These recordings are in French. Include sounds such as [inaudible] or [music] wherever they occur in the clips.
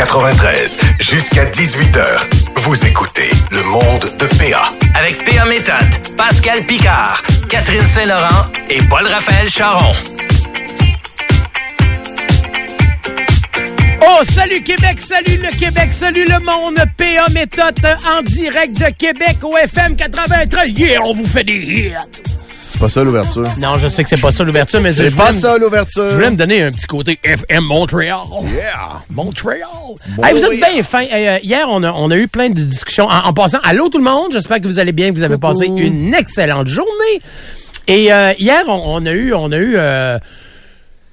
93 jusqu'à 18h. Vous écoutez Le Monde de PA. Avec PA Méthode, Pascal Picard, Catherine Saint-Laurent et Paul-Raphaël Charon. Oh, salut Québec, salut le Québec, salut le monde. PA Méthode en direct de Québec au FM 93. Yeah, on vous fait des hits. C'est pas ça l'ouverture. Non, je sais que c'est pas ça l'ouverture, mais C'est pas ça l'ouverture. Je voulais me donner un petit côté FM Montréal. Yeah. Montréal. Hey, vous êtes bien fin. Euh, hier, on a, on a eu plein de discussions. En, en passant, allô tout le monde. J'espère que vous allez bien, que vous avez passé une excellente journée. Et euh, hier, on, on a eu, on a eu, euh,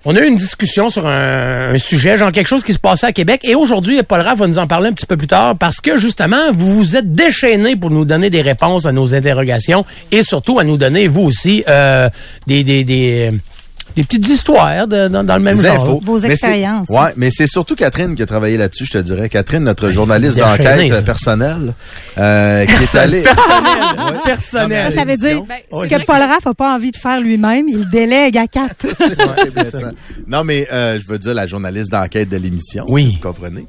on a eu une discussion sur un, un sujet, genre quelque chose qui se passait à Québec. Et aujourd'hui, Paul Raff va nous en parler un petit peu plus tard parce que justement, vous vous êtes déchaînés pour nous donner des réponses à nos interrogations et surtout à nous donner, vous aussi, euh, des, des, des, des petites histoires de- dans, dans le même Des genre. infos. Vos Mais c'est- expériences. Ouais, mais c'est surtout Catherine qui a travaillé là-dessus, je te dirais. Catherine, notre journaliste d'enquête euh, personnelle, euh, qui est allée... Personnel. Personnel. Ça, ça veut dire Ben, Ouais, ce que c'est Paul Raff n'a pas envie de faire lui-même, il délègue à quatre. [laughs] Ouais, blessant. non, mais euh, je veux dire la journaliste d'enquête de l'émission. Oui. Vous comprenez.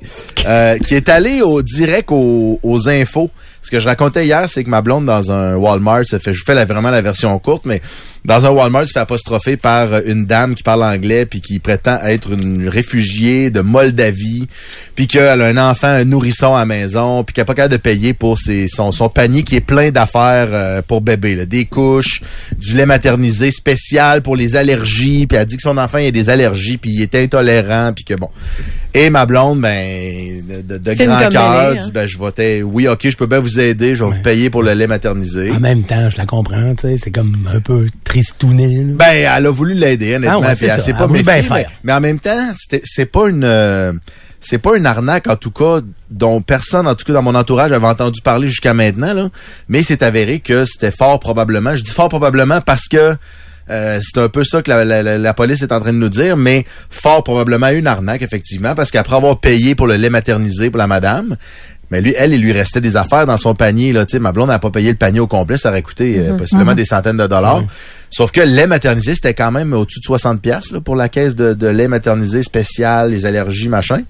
Euh, qui est allée au direct aux, aux infos. Ce que je racontais hier, c'est que ma blonde dans un Walmart se fait, je fais vraiment la version courte, mais dans un Walmart, se fait apostropher par une dame qui parle anglais puis qui prétend être une réfugiée de Moldavie, puis qu'elle a un enfant, un nourrisson à la maison, puis qu'elle n'est pas capable de payer pour ses, son, panier qui est plein d'affaires euh, pour bébé, là. des couches, du lait maternisé spécial pour les allergies, puis elle dit que son enfant a des allergies, puis il est intolérant, puis que bon. Et ma blonde, ben, de, de grand cœur, elle hein. dit, ben, je vais t'aider. oui, ok, je peux bien vous aider, je vais vous payer pour le lait maternisé. En même temps, je la comprends, tu sais, c'est comme un peu tristouné. là. Ben, elle a voulu l'aider, honnêtement. Ah ouais, puis c'est elle s'est Elle pas a voulu méfiée, mais, mais en même temps, c'était- c'est pas une, euh, c'est pas une arnaque, en tout cas, dont personne, en tout cas, dans mon entourage, avait entendu parler jusqu'à maintenant, là. Mais c'est avéré que c'était fort probablement. Je dis fort probablement parce que, euh, c'est un peu ça que la, la- police est en train de nous dire, mais fort probablement une arnaque, effectivement, parce qu'après avoir payé pour le lait maternisé pour la madame, mais lui, elle, il lui restait des affaires dans son panier. Là, Tu sais, ma blonde n'a pas payé le panier au complet, ça aurait coûté euh, possiblement des centaines de dollars. Sauf que le lait maternisé, c'était quand même au-dessus de 60 pièces pour la caisse de, de lait maternisé spécial, les allergies, machin.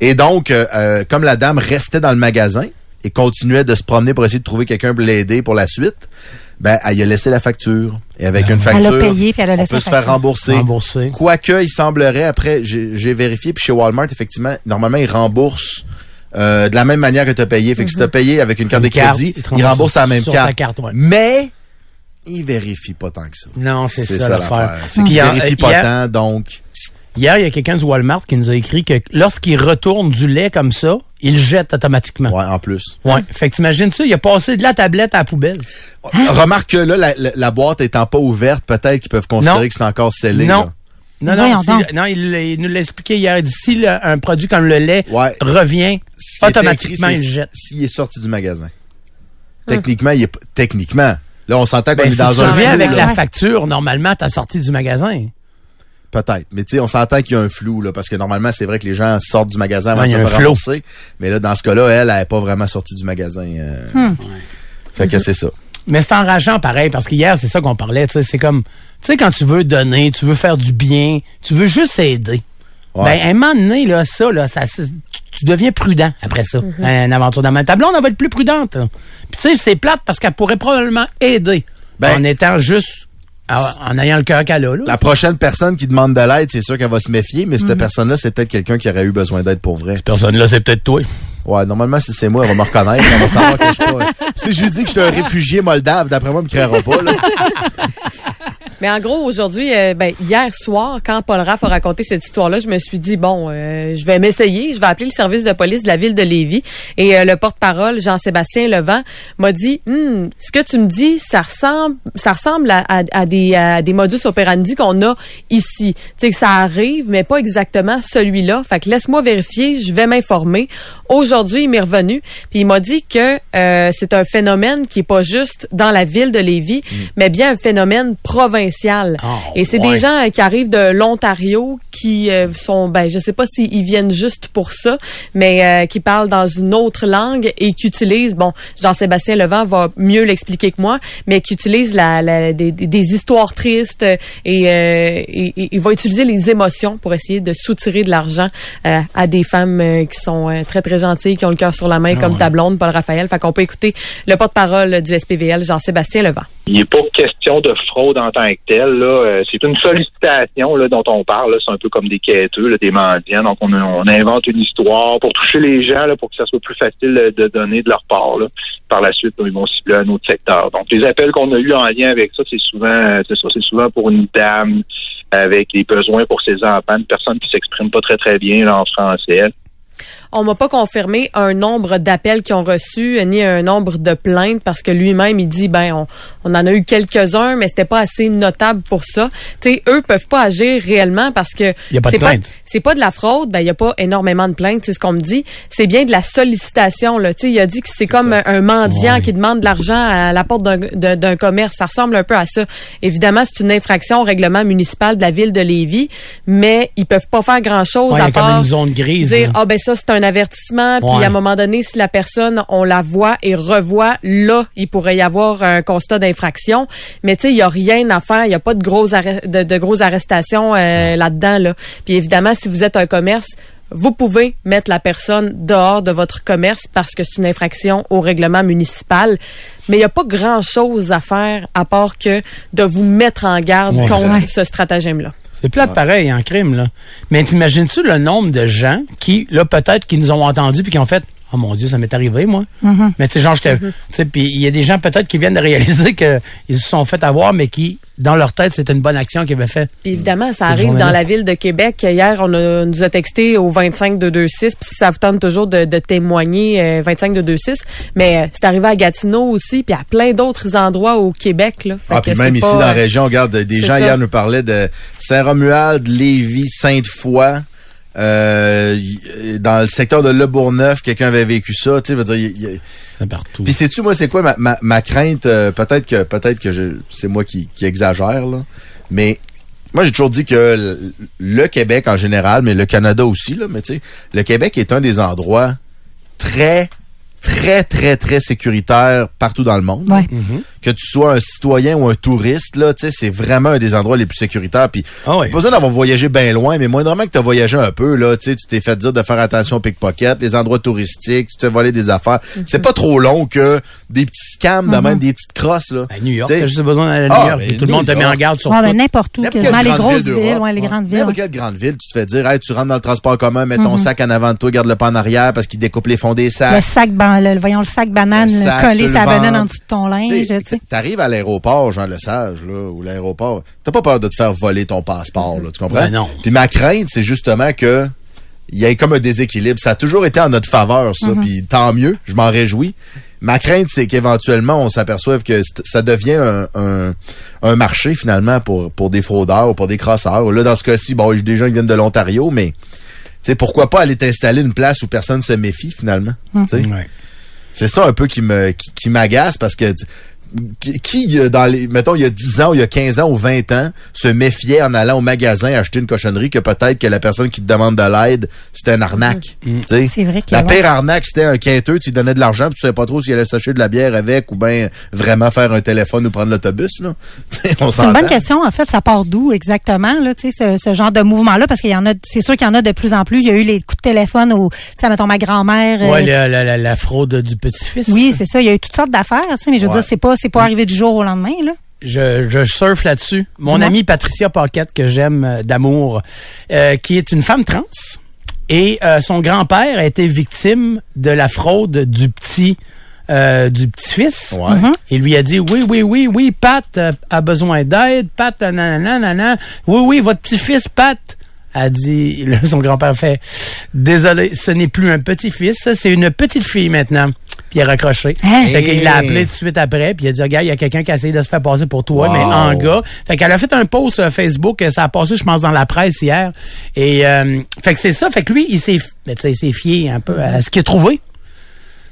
Et donc, euh, comme la dame restait dans le magasin et continuait de se promener pour essayer de trouver quelqu'un pour l'aider pour la suite, ben, elle a laissé la facture. Et avec une Elle facture, a payé, puis elle a on laissé peut la se faire facture. rembourser. Remboursé. Quoique, il semblerait, après, j'ai vérifié, puis chez Walmart, effectivement, normalement, ils remboursent euh, de la même manière que tu as payé. Fait que si tu as payé avec une carte Une de carte, crédit, ils remboursent la même sur ta carte. carte, ouais. Mais, ils vérifient pas tant que ça. Non, c'est ça, ça l'affaire. C'est qu'ils vérifient pas hier, tant, donc... Hier, il y a quelqu'un du Walmart qui nous a écrit que lorsqu'il retourne du lait comme ça, il le jette automatiquement. Ouais, en plus. Ouais. Fait que t'imagines ça, il a passé de la tablette à la poubelle. Remarque que là, la, la- la boîte étant pas ouverte, peut-être qu'ils peuvent considérer Non. que c'est encore scellé. Non. là. Non, non, non, il, nous l'a expliqué hier. Il dit, si le- un produit comme le lait Ouais. revient, Ce automatiquement, écrit, il jette. S'il est sorti du magasin. Techniquement, il est techniquement. Là, on s'entend qu'on Ben, est si dans tu un reviens flou, avec là. la facture, normalement, t'as sorti du magasin. Peut-être. Mais tu sais, on s'entend qu'il y a un flou, là, parce que normalement, c'est vrai que les gens sortent du magasin avant de il y se rembourser. Mais là, dans ce cas-là, elle, elle n'est pas vraiment sortie du magasin. euh. Hmm. Fait que c'est ça. Mais c'est enrageant pareil, parce qu'hier, c'est ça qu'on parlait, tu sais, c'est comme, tu sais, quand tu veux donner, tu veux faire du bien, tu veux juste aider. Ouais. Ben, à un moment donné, là, ça, là, ça, c'est- tu, tu deviens prudent après ça. Mm-hmm. Une aventure dans Ta blonde, elle va être plus prudente. là. Puis tu sais, c'est plate parce qu'elle pourrait probablement aider Ben- en étant juste, en, en ayant le cœur qu'elle a, là. La prochaine personne qui demande de l'aide, c'est sûr qu'elle va se méfier, mais cette personne-là, c'est peut-être quelqu'un qui aurait eu besoin d'aide pour vrai. personne-là, c'est peut-être toi. Ouais, normalement, si c'est moi, elle va me reconnaître. Elle va savoir que je suis pas. [laughs] Si je lui dis que je suis un réfugié moldave, d'après moi, elle me créera pas, là. [laughs] Mais en gros, aujourd'hui, euh, ben, hier soir, quand Paul Raff a raconté cette histoire-là, je me suis dit, bon, euh, je vais m'essayer, je vais appeler le service de police de la ville de Lévis. Et euh, le porte-parole, Jean-Sébastien Levent, m'a dit, Hum, ce que tu me dis, ça ressemble, ça ressemble à, à- à des, à des modus operandi qu'on a ici. Tu sais, que ça arrive, mais pas exactement celui-là. Fait que laisse-moi vérifier, je vais m'informer. Aujourd'hui, il m'est revenu, puis il m'a dit que euh, c'est un phénomène qui est pas juste dans la ville de Lévis, mais bien un phénomène provincial spécial. Ah, Et c'est ouais. des gens euh, qui arrivent de l'Ontario qui euh, sont, ben, je sais pas s'ils viennent juste pour ça, mais euh, qui parlent dans une autre langue et qui utilisent, bon, Jean-Sébastien Levent va mieux l'expliquer que moi, mais qui utilisent la, la- des, des- histoires tristes et, euh, et- et il va utiliser les émotions pour essayer de soutirer de l'argent euh, à des femmes qui sont très très gentilles, qui ont le cœur sur la main, comme ta blonde, Paul Raphaël. Fait qu'on peut écouter le porte-parole du SPVL, Jean-Sébastien Levent. Il n'est pas question de fraude en tant que telle. Là. Euh, C'est une sollicitation là, dont on parle. là. C'est un peu comme des quêteux, là, des mendiants. Donc, on, on invente une histoire pour toucher les gens, là, pour que ça soit plus facile de donner de leur part. Là. Par la suite, ils vont cibler un autre secteur. Donc, les appels qu'on a eus en lien avec ça, c'est souvent, c'est ça, c'est souvent pour une dame avec des besoins pour ses enfants, une personne qui s'exprime pas très très bien là, en français. On m'a pas confirmé un nombre d'appels qu'ils ont reçus ni un nombre de plaintes parce que lui-même il dit ben on, on en a eu quelques-uns mais c'était pas assez notable pour ça. Tu sais eux peuvent pas agir réellement parce que Y a pas de c'est pas c'est pas de la fraude, ben il y a pas énormément de plaintes, c'est ce qu'on me dit, c'est bien de la sollicitation là, tu sais il a dit que c'est comme un mendiant Ouais. qui demande de l'argent à la porte d'un commerce, ça ressemble un peu à ça. Évidemment, c'est une infraction au règlement municipal de la ville de Lévis, mais ils peuvent pas faire grand-chose Ouais, à comme part une zone grise. dire là. ah ben ça c'est un avertissement puis Ouais. à un moment donné si la personne on la voit et revoit là il pourrait y avoir un constat d'infraction. Mais tu sais il y a rien à faire il y a pas de grosses arre- de, de grosses arrestations euh, là-dedans là. Puis évidemment si vous êtes un commerce vous pouvez mettre la personne dehors de votre commerce parce que c'est une infraction au règlement municipal, mais il n'y a pas grand-chose à faire à part que de vous mettre en garde Ouais, contre ce stratagème-là. C'est plate pareil en crime, là. Mais t'imagines-tu le nombre de gens qui, là, peut-être, qui nous ont entendus puis qui ont fait Oh mon Dieu, ça m'est arrivé, moi. Mais tu sais, genre, j'étais- tu sais, puis il y a des gens peut-être qui viennent de réaliser qu'ils se sont fait avoir, mais qui, dans leur tête, c'était une bonne action qu'ils avaient fait. Puis évidemment, ça arrive dans la ville de Québec. Hier, on a- nous a texté au 25226, puis ça vous tente toujours de, de témoigner, euh, 25226. Mais euh, c'est arrivé à Gatineau aussi, puis à plein d'autres endroits au Québec. Là. Fait Ah, puis même ici pas, dans la euh, région, regarde, des gens ça. hier nous parlaient de Saint-Romuald, Lévis, Sainte-Foy. Euh, dans le secteur de Le Bourgneuf, quelqu'un avait vécu ça, tu sais, veut dire, y- y- C'est partout. Puis sais-tu, moi, c'est quoi ma, ma, ma crainte? euh, peut-être que peut-être que je, c'est moi qui, qui exagère, là. Mais moi, j'ai toujours dit que le, le Québec en général, mais le Canada aussi, là, mais tu sais, le Québec est un des endroits très, très, très, très sécuritaire partout dans le monde. Ouais. Que tu sois un citoyen ou un touriste, là, tu sais, c'est vraiment un des endroits les plus sécuritaires. Puis, Ah pas besoin d'avoir voyagé bien loin, mais moindrement que tu as voyagé un peu, là, tu sais, tu t'es fait dire de faire attention aux pickpockets, les endroits touristiques, tu te fais voler des affaires. C'est pas trop long que des petits scams, de même des petites crosses, là. À New York, t'as juste besoin d'aller à New Ah, York. puis tout le monde te met en garde sur Ouais, tout. ben, n'importe où, N'importe quasiment quelle les grosses ville villes, ouais, les Ouais. grandes villes. N'importe quelle grande ville, tu te fais dire, hey, tu rentres dans le transport commun, mets ton sac en avant de toi, garde le pas en arrière parce qu'il découpe les fonds des Le sacs. sac, le, voyons, le sac banane, Le sac le sa banane en dessous de ton linge, Tu. T'arrives à l'aéroport, Jean Lesage, là, ou l'aéroport, t'as pas peur de te faire voler ton passeport, là, tu comprends? Ben non. Puis ma crainte, c'est justement que il y ait comme un déséquilibre. Ça a toujours été en notre faveur, ça, puis tant mieux, je m'en réjouis. Ma crainte, c'est qu'éventuellement, on s'aperçoive que ça devient un, un, un marché, finalement, pour, pour des fraudeurs ou pour des crosseurs. Là, dans ce cas-ci, bon, j'ai des gens qui viennent de l'Ontario, mais, tu sais, pourquoi pas aller t'installer une place où personne se méfie, finalement? Sais? C'est ça un peu qui me qui, qui m'agace parce que qui, euh, dans les mettons il y a 10 ans ou il y a 15 ans ou 20 ans se méfiait en allant au magasin acheter une cochonnerie que peut-être que la personne qui te demande de l'aide c'était une arnaque tu sais. C'est vrai que, la pire arnaque c'était un quinteux tu lui donnais de l'argent puis tu savais pas trop s'il allait s'acheter de la bière avec ou bien vraiment faire un téléphone ou prendre l'autobus [laughs] C'est une bonne question. En fait, ça part d'où exactement, là, tu sais, ce, ce genre de mouvement-là? Parce qu'il y en a, c'est sûr qu'il y en a de plus en plus. Il y a eu les coups de téléphone au, tu sais, mettons, ma grand-mère. euh, Ouais, la, la, la, la fraude du petit-fils. oui, c'est ça. Il y a eu toutes sortes d'affaires, tu sais, mais je veux Ouais. dire, c'est pas, c'est pas arrivé du jour au lendemain, là? je, je surfe là-dessus. Mon Dis-moi. amie Patricia Paquette, que j'aime euh, d'amour, euh, qui est une femme trans, et euh, son grand-père a été victime de la fraude du petit euh, du petit-fils. Ouais. Il lui a dit oui, oui, oui, oui, Pat euh, a besoin d'aide, Pat, nanana, nanana. Oui, oui, votre petit-fils, Pat. A dit, là, [laughs] son grand-père fait, désolé, ce n'est plus un petit-fils, ça, c'est une petite fille maintenant. Puis il a raccroché. Hein? Fait qu'il l'a appelé tout de suite après, puis il a dit, regarde, il y a quelqu'un qui a essayé de se faire passer pour toi, Wow. mais en gars. Fait qu'elle a fait un post sur Facebook, ça a passé, je pense, dans la presse hier. Et, euh, fait que c'est ça. Fait que lui, il s'est, mais tu sais, il s'est fié un peu à ce qu'il a trouvé.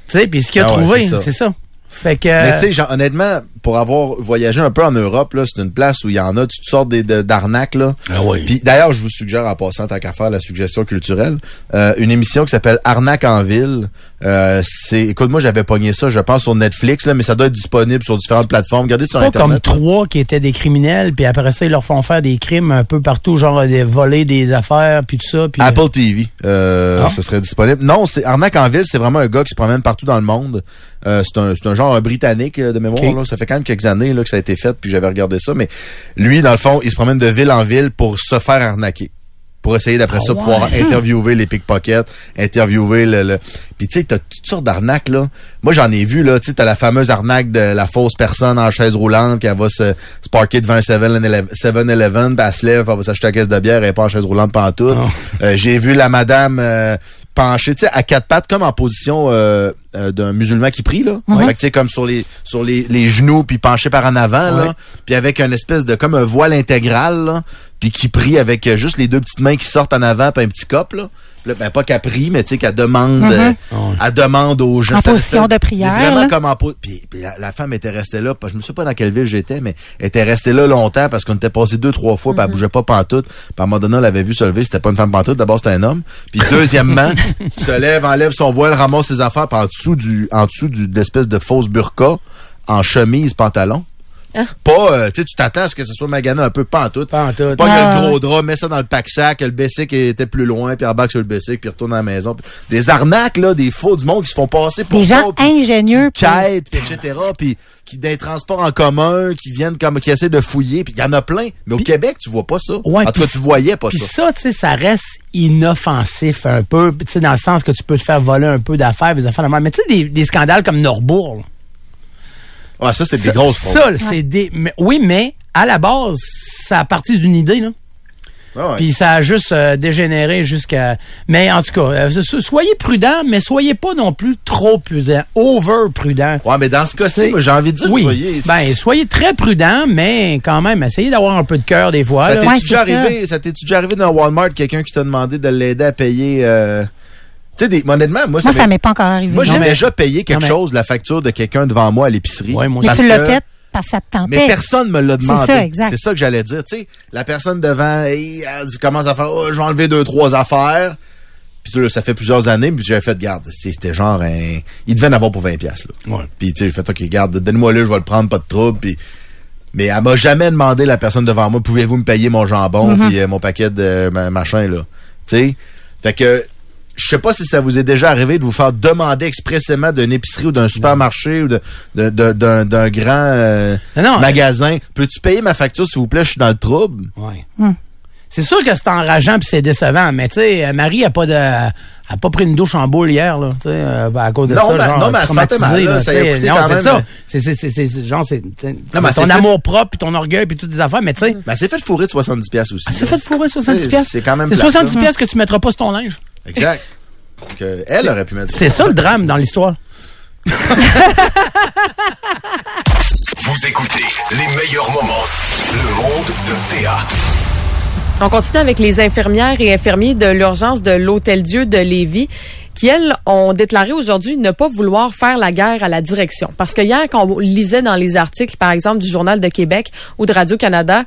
Tu sais, puis ce qu'il a Ah ouais, trouvé, c'est ça. c'est ça. Fait que. Mais tu sais, genre, honnêtement, pour avoir voyagé un peu en Europe, là, c'est une place où il y en a toutes sortes d'arnaques. Là. Ah oui. Puis d'ailleurs, je vous suggère, en passant, tant qu'à faire la suggestion culturelle, euh, une émission qui s'appelle Arnaque en ville. Euh, c'est, écoute, moi, j'avais pogné ça, je pense, sur Netflix, là, mais ça doit être disponible sur différentes plateformes. Regardez sur Pas Internet. comme trois qui étaient des criminels, puis après ça, ils leur font faire des crimes un peu partout, genre des voler des affaires, puis tout ça. Puis, Apple TV, euh, Ah. ce serait disponible. Non, c'est Arnaque en ville, c'est vraiment un gars qui se promène partout dans le monde. Euh, c'est un, c'est un genre britannique euh, de mémoire. Là. Ça fait quand même quelques années là, que ça a été fait, puis j'avais regardé ça. Mais lui, dans le fond, il se promène de ville en ville pour se faire arnaquer. Pour essayer d'après Ah ça ouais. pouvoir interviewer les [laughs] pickpockets, interviewer le. le... Puis tu sais, t'as toutes sortes d'arnaques là. Moi j'en ai vu là. Tu sais, t'as la fameuse arnaque de la fausse personne en chaise roulante qui va se, se parker devant un 7-Eleven, 7-Eleven, puis elle se lève, elle va s'acheter la caisse de bière, elle est pas en chaise roulante pantoute. Euh, J'ai vu la madame euh, tu sais, à quatre pattes comme en position euh, euh, d'un musulman qui prie là. Fait que tu sais comme sur les sur les, les genoux puis penché par en avant Ouais. là, puis avec une espèce de comme un voile intégral là, puis qui prie avec euh, juste les deux petites mains qui sortent en avant puis un petit cop là. Ben, pas qu'elle prie, mais tu sais qu'elle demande, euh, elle demande aux gens. En position de prière, Vraiment là. comme en Puis, puis la, la femme était restée là. Je me sais pas dans quelle ville j'étais, mais elle était restée là longtemps parce qu'on était passé deux, trois fois, puis elle bougeait pas pantoute. Puis à un moment donné, on l'avait vu se lever, c'était pas une femme pantoute, d'abord c'était un homme. Puis deuxièmement, [laughs] se lève, enlève son voile, ramasse ses affaires, puis en dessous du, en dessous du, de l'espèce de fausse burqa, en chemise, pantalon. Ah. Pas, euh, tu t'attends à ce que ce soit magané un peu pantoute. Pantoute. Pas Ah. le gros drap, mets ça dans le pack-sac, le Bessic était plus loin, puis embarque sur le Bessic, puis retourne à la maison. Des arnaques, là, des faux du monde qui se font passer pour Des gens ça, puis ingénieux, Qui quêtent, puis etc., puis qui des transports en commun, qui viennent comme, qui essaient de fouiller, puis il y en a plein. Mais au Québec, tu vois pas ça. Ouais, en tout cas, tu voyais pas Puis ça. ça, tu sais, ça reste inoffensif un peu, tu sais, dans le sens que tu peux te faire voler un peu d'affaires, des affaires de. Mais tu sais, des, des scandales comme Norbourg, là. Ouais, ça, c'est des grosses fraudes. Ça, c'est des. mais- oui, mais à la base, ça a parti d'une idée, là. Ouais. Puis ça a juste euh, dégénéré jusqu'à. Mais en tout cas, euh, so- soyez prudents, mais soyez pas non plus trop prudents, over prudents. Ouais, mais dans ce cas-ci, moi, j'ai envie de dire, oui. soyez. Ben, soyez très prudents, mais quand même, essayez d'avoir un peu de cœur des fois. ça là. t'est Ouais, déjà c'est ça. arrivé, ça t'est déjà arrivé dans Walmart, quelqu'un qui t'a demandé de l'aider à payer, euh, tu sais, des- honnêtement, moi, Moi, ça m'est- m'est pas encore arrivé. Moi, j'ai déjà payé quelque non, mais- chose, la facture de quelqu'un devant moi à l'épicerie. Ouais, moi Mais tu Parce l'as que- fait parce que ça te tentait. Mais personne me l'a demandé. ça, exact. C'est ça que j'allais dire. Tu sais, la personne devant, elle commence à faire, oh, je vais enlever deux, trois affaires. Puis là, ça fait plusieurs années, puis j'avais fait, garde, c'était genre un... Il devait en avoir pour 20 pièces là. Ouais. Puis tu sais, j'ai fait, OK, garde, donne-moi le, je vais le prendre, pas de trouble. Puis... Mais elle m'a jamais demandé, la personne devant moi, pouvez-vous me payer mon jambon Mm-hmm. puis euh, mon paquet de ma- machin, là. Tu sais? Fait que... Je sais pas si ça vous est déjà arrivé de vous faire demander expressément d'une épicerie ou d'un supermarché ou de- de- de- d'un grand euh, Non, non, magasin. Peux-tu payer ma facture, s'il vous plaît? Je suis dans le trouble. Ouais. Hum. C'est sûr que c'est enrageant puis c'est décevant, mais tu sais, euh, Marie a pas de, a pas pris une douche en boule hier là, tu sais, euh, à cause de Non, ça. genre, non, mais elle se sentait traumatisée, mal, là, ça a coûté Non, c'est ça. mais- C'est, c'est, c'est, c'est, c'est- genre, c'est, c'est- Non, mais ton fait- amour propre puis ton orgueil puis toutes des affaires, mais tu sais, Ben, c'est fait fourrer de 70 pièces aussi. c'est là. fait de fourrer 70 C'est- pièces. c'est quand même C'est plate, 70 là. pièces que tu mettras pas sur ton linge? Exact. Donc, euh, elle aurait pu mettre C'est ça le drame dans l'histoire. [laughs] Vous écoutez les meilleurs moments. Le monde de PA. On continue avec les infirmières et infirmiers de l'urgence de l'Hôtel Dieu de Lévis qui, elles, ont déclaré aujourd'hui ne pas vouloir faire la guerre à la direction. Parce que hier, quand on lisait dans les articles, par exemple, du Journal de Québec ou de Radio-Canada,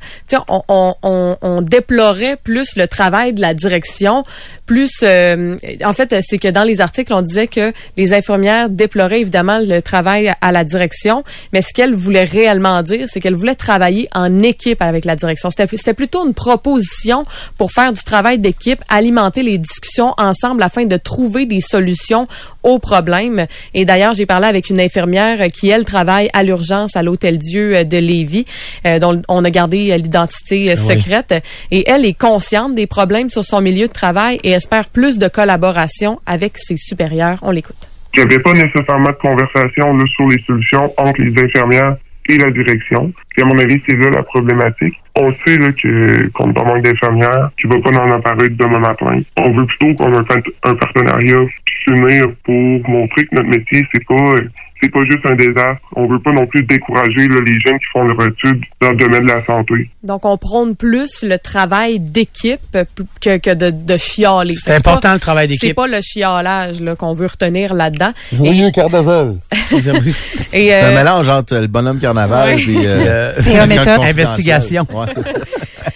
on, on, on, on déplorait plus le travail de la direction, plus... euh, en fait, c'est que dans les articles, on disait que les infirmières déploraient évidemment le travail à la direction, mais ce qu'elles voulaient réellement dire, c'est qu'elles voulaient travailler en équipe avec la direction. C'était plutôt une proposition pour faire du travail d'équipe, alimenter les discussions ensemble afin de trouver des solutions aux problèmes. Et d'ailleurs, j'ai parlé avec une infirmière qui, elle, travaille à l'urgence à l'Hôtel Dieu euh, de Lévis, euh, dont on a gardé euh, l'identité euh, Oui. secrète. Et elle est consciente des problèmes sur son milieu de travail et espère plus de collaboration avec ses supérieurs. On l'écoute. Il n'y avait pas nécessairement de conversation là, sur les solutions entre les infirmières et la direction. Puis à mon avis, c'est là la problématique. On sait là, que qu'on en manque d'infirmières, qui va pas en apparaître demain matin. On veut plutôt qu'on ait un, partenariat pour montrer que notre métier, c'est pas euh, c'est pas juste un désastre. On veut pas non plus décourager là, les jeunes qui font leur étude dans le domaine de la santé. Donc, on prône plus le travail d'équipe que, que de, de chialer. C'est important pas- le travail C'est d'équipe. pas le chialage là, qu'on veut retenir là-dedans. Carnaval. Et, C'est un euh, mélange entre le bonhomme carnaval Ouais. puis euh, Et [laughs] un confidentiel. Investigation. Ouais, c'est ça.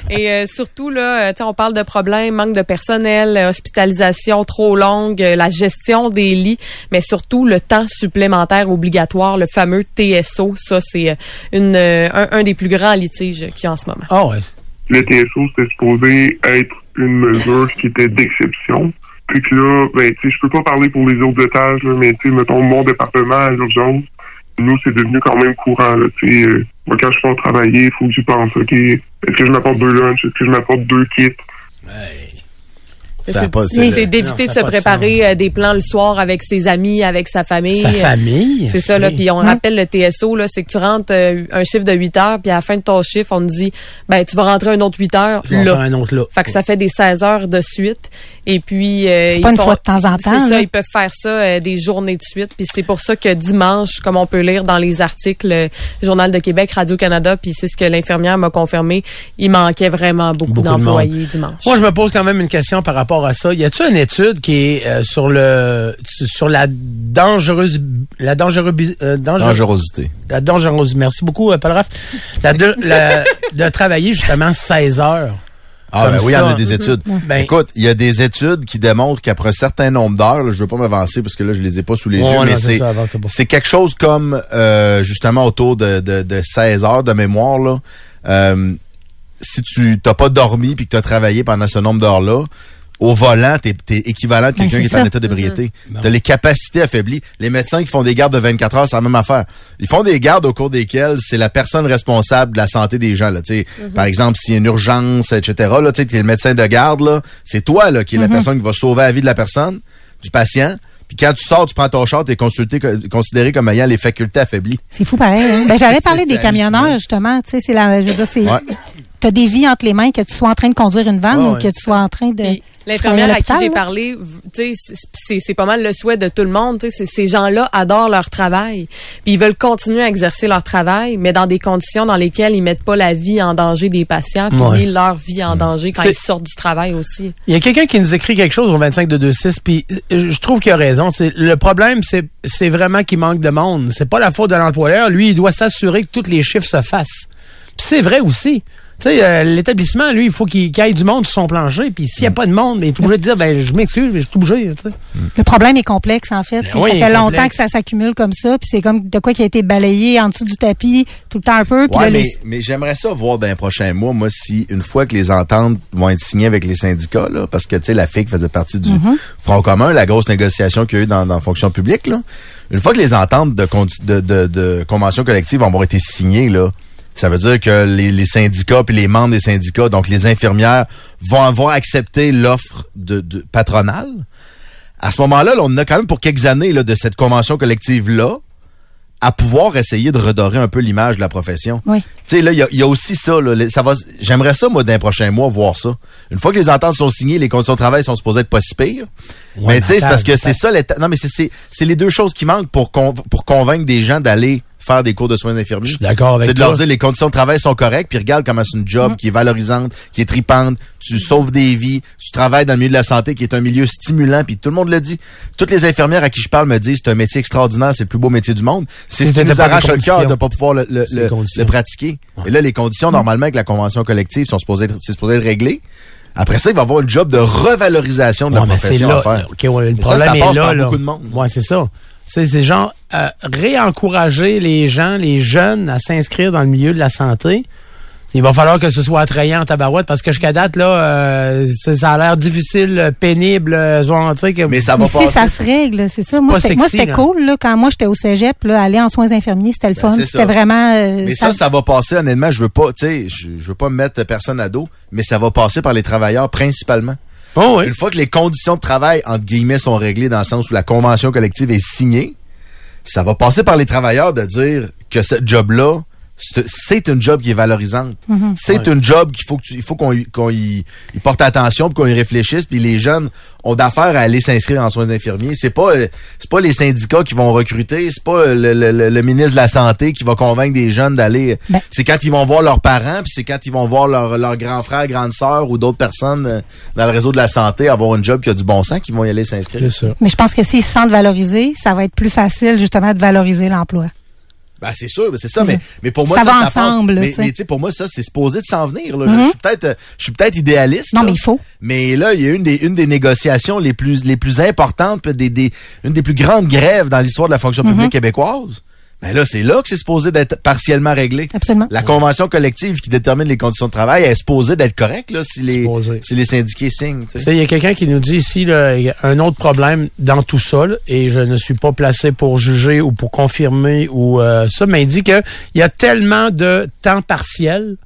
Et euh, surtout, là, euh, tu sais, on parle de problèmes, manque de personnel, euh, hospitalisation trop longue, euh, la gestion des lits, mais surtout le temps supplémentaire obligatoire, le fameux TSO. Ça, c'est une, un, un des plus grands litiges qu'il y a en ce moment. Ah ouais. Le TSO, c'était supposé être une mesure qui était d'exception. Puis que là, ben, tu sais, je peux pas parler pour les autres étages, là, mais tu sais, mettons, mon département à l'urgence, nous, c'est devenu quand même courant, là, tu euh, moi, quand je pars travailler, il faut que j'y pense, OK? Est-ce que je m'apporte deux lunchs? Est-ce que je m'apporte deux kits? C'est pas- c'est- c'est- c'est d'éviter de ça se préparer euh, des plans le soir avec ses amis, avec sa famille. Sa Euh, famille. C'est ça, là. Puis on rappelle le TSO, là, c'est que tu rentres euh, un chiffre de 8 heures, puis à la fin de ton chiffre, on te dit, ben, tu vas rentrer un autre 8 heures, là. un autre là. Fait que ça fait des 16 heures de suite. Et puis... euh, C'est pas une font- fois de temps en C'est temps, ça, là. ils peuvent faire ça euh, des journées de suite. Puis c'est pour ça que dimanche, comme on peut lire dans les articles, euh, Journal de Québec, Radio-Canada, puis c'est ce que l'infirmière m'a confirmé, il manquait vraiment beaucoup, Beaucoup de d'employés dimanche. Moi, je me pose quand même une question par rapport à ça. Y a-t-il une étude qui est euh, sur le sur la dangereuse la dangereuse euh, Dangerosité. la dangereuse merci beaucoup euh, Paul Raff. la, de, la- de travailler justement 16 heures. Ah ben oui, il y en a des études. Ben- Écoute, il y a des études qui démontrent qu'après un certain nombre d'heures, là, je veux pas m'avancer parce que là, je les ai pas sous les yeux, mais c'est c'est quelque chose comme euh, justement autour de, de, de 16 heures de mémoire. Là. Euh, si tu t'as pas dormi puis que tu as travaillé pendant ce nombre d'heures-là, au volant, t'es es équivalent de Ben, quelqu'un qui est ça. en état d'ébriété. T'as les capacités affaiblies. Les médecins qui font des gardes de 24 heures, c'est la même affaire. Ils font des gardes au cours desquelles c'est la personne responsable de la santé des gens. Là, tu sais. Par exemple, s'il y a une urgence, etc., là, tu es le médecin de garde, là, c'est toi là, qui est la personne qui va sauver la vie de la personne, du patient. Puis quand tu sors, tu prends ton char, tu es consulté, co- considéré comme ayant les facultés affaiblies. C'est fou pareil. Hein? Ben, j'allais parler C'est des camionneurs, justement. Tu sais, c'est la, je veux dire, c'est, Ouais. T'as des vies entre les mains, que tu sois en train de conduire une vanne Ouais, ou ouais. que tu sois en train de. Puis L'infirmière à qui j'ai parlé, tu c'est- c'est c'est pas mal le souhait de tout le monde. tu c'est- Ces gens-là adorent leur travail, puis ils veulent continuer à exercer leur travail, mais dans des conditions dans lesquelles ils mettent pas la vie en danger des patients, puis Ouais. ni leur vie en danger quand C'est- ils sortent du travail aussi. Il y a quelqu'un qui nous écrit quelque chose au 25 de 26 puis euh, je trouve qu'il a raison. C'est le problème, c'est c'est vraiment qu'il manque de monde. C'est pas la faute de l'employeur. Lui, il doit s'assurer que tous les chiffres se fassent. Puis c'est vrai aussi. Tu sais, euh, l'établissement, lui, il faut qu'il qu'il y ait du monde sur son plancher. Puis s'il n'y a pas de monde, ben, il est obligé de dire, ben, je m'excuse, mais je suis obligé. Tu sais. Le problème est complexe, en fait. Ben oui, ça fait longtemps complexe. que ça s'accumule comme ça. Puis c'est comme de quoi qui a été balayé en dessous du tapis tout le temps un peu. Ouais, là, mais, les- mais j'aimerais ça voir dans les prochains mois, moi, si une fois que les ententes vont être signées avec les syndicats, là, parce que, tu sais, la FIC faisait partie du Mm-hmm. Front commun, la grosse négociation qu'il y a eu dans, dans la fonction publique, là. Une fois que les ententes de, de, de, de convention collective vont avoir été signées, là, ça veut dire que les, les syndicats puis les membres des syndicats, donc les infirmières, vont avoir accepté l'offre de, de patronale. À ce moment-là, là, on en a quand même pour quelques années là, de cette convention collective-là à pouvoir essayer de redorer un peu l'image de la profession. Oui. Tu sais, là, il y a, il y a aussi ça. Là, ça va, j'aimerais ça, moi, dans les prochains mois, voir ça. Une fois que les ententes sont signées, les conditions de travail sont supposées être pas si pires. mais tu sais, c'est parce que c'est ça l'état. Non, mais c'est, les deux choses qui manquent pour, con- pour convaincre des gens d'aller faire des cours de soins infirmiers. d'accord avec C'est de leur dire les conditions de travail sont correctes, puis regarde comment c'est une job qui est valorisante, qui est tripante, tu sauves des vies, tu travailles dans le milieu de la santé qui est un milieu stimulant, puis tout le monde le dit. Toutes les infirmières à qui je parle me disent c'est un métier extraordinaire, c'est le plus beau métier du monde. C'est ce qui nous arrache le cœur de pas pouvoir le, pratiquer. Et là, les conditions, normalement, avec la convention collective, sont supposées être, c'est supposé être réglé. Après ça, il va y avoir une job de revalorisation de la Ouais, profession là. à faire. OK, ouais, le ça, problème ça est passe là. par là. beaucoup de monde. Ouais, c'est ça. C'est genre euh, réencourager les gens, les jeunes à s'inscrire dans le milieu de la santé. Il va falloir que ce soit attrayant en tabarouette parce que jusqu'à date, là, euh, ça a l'air difficile, euh, pénible, euh, que- Mais ça Mais va si ça se règle, c'est ça. Moi, c'était, cool, là, quand moi, j'étais au cégep, là, aller en soins infirmiers, c'était le Ben, fun. C'était vraiment, euh, Mais ça, ça va passer, honnêtement, je veux pas, tu sais, je, je veux pas mettre personne à dos, mais ça va passer par les travailleurs principalement. Oui. Une fois que les conditions de travail, entre guillemets, sont réglées dans le sens où la convention collective est signée, ça va passer par les travailleurs de dire que ce job-là, c'est c'est une job qui est valorisante. C'est une job qu'il faut que tu, il faut qu'on y- qu'on y, y porte attention, qu'on y réfléchisse. Puis les jeunes ont d'affaires à aller s'inscrire en soins infirmiers. C'est pas c'est pas les syndicats qui vont recruter, c'est pas le, le- le- le ministre de la santé qui va convaincre des jeunes d'aller. Ben. C'est quand ils vont voir leurs parents, puis c'est quand ils vont voir leurs leur grands frères, grandes sœurs ou d'autres personnes euh, dans le réseau de la santé avoir une job qui a du bon sens, qu'ils vont y aller s'inscrire. C'est ça. Mais je pense que s'ils se sentent valorisés, ça va être plus facile justement de valoriser l'emploi. Ben, c'est sûr, c'est ça, mais, mais pour moi, Ça ça, va ça ensemble, mais, tu sais. mais tu sais, pour moi, ça, c'est supposé de s'en venir, là. Je- Mhm. Je suis peut-être, euh, je suis peut-être idéaliste. Non, là. mais il faut. Mais là, il y a une des, une des négociations les plus, les plus importantes, des, des, une des plus grandes grèves dans l'histoire de la fonction publique québécoise. Ben là, c'est là que c'est supposé d'être partiellement réglé. Absolument. La convention collective qui détermine les conditions de travail elle est supposée d'être correcte, là, si les, Supposé. si les syndiqués signent, tu Tu sais. sais, Il y a quelqu'un qui nous dit ici là, il y a un autre problème dans tout ça, là, et je ne suis pas placé pour juger ou pour confirmer ou euh, ça, mais il dit que il y a tellement de temps partiel,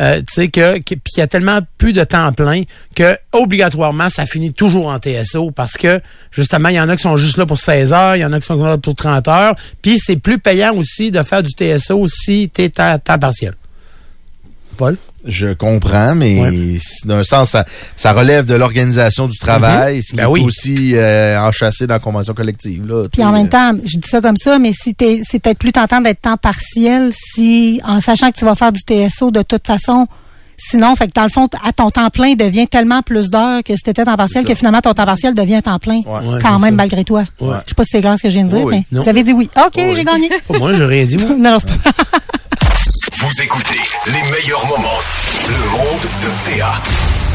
euh, tu sais que, puis y a tellement plus de temps plein que obligatoirement ça finit toujours en TSO parce que justement il y en a qui sont juste là pour 16 heures, il y en a qui sont là pour 30 heures, puis c'est plus payant aussi de faire du TSO si tu es à temps partiel. Paul? Je comprends, mais Ouais. d'un sens, ça, ça relève de l'organisation du travail, ce qui Ben est oui. aussi euh, enchâssé dans la convention collective. Là, Puis en même temps, je dis ça comme ça, mais si t'es, c'est peut-être plus tentant d'être temps partiel si, en sachant que tu vas faire du TSO de toute façon, sinon, fait que dans le fond, à ton temps plein devient tellement plus d'heures que si t'étais temps partiel que finalement ton temps partiel devient temps plein. Ouais, quand même, ça. malgré toi. Ouais. Je sais pas si c'est clair ce que je viens de dire, Oui, mais non. vous avez dit oui. OK, j'ai gagné. Moi, j'ai rien dit, moi. [laughs] non, c'est pas. Vous écoutez les meilleurs moments. Le monde de PA.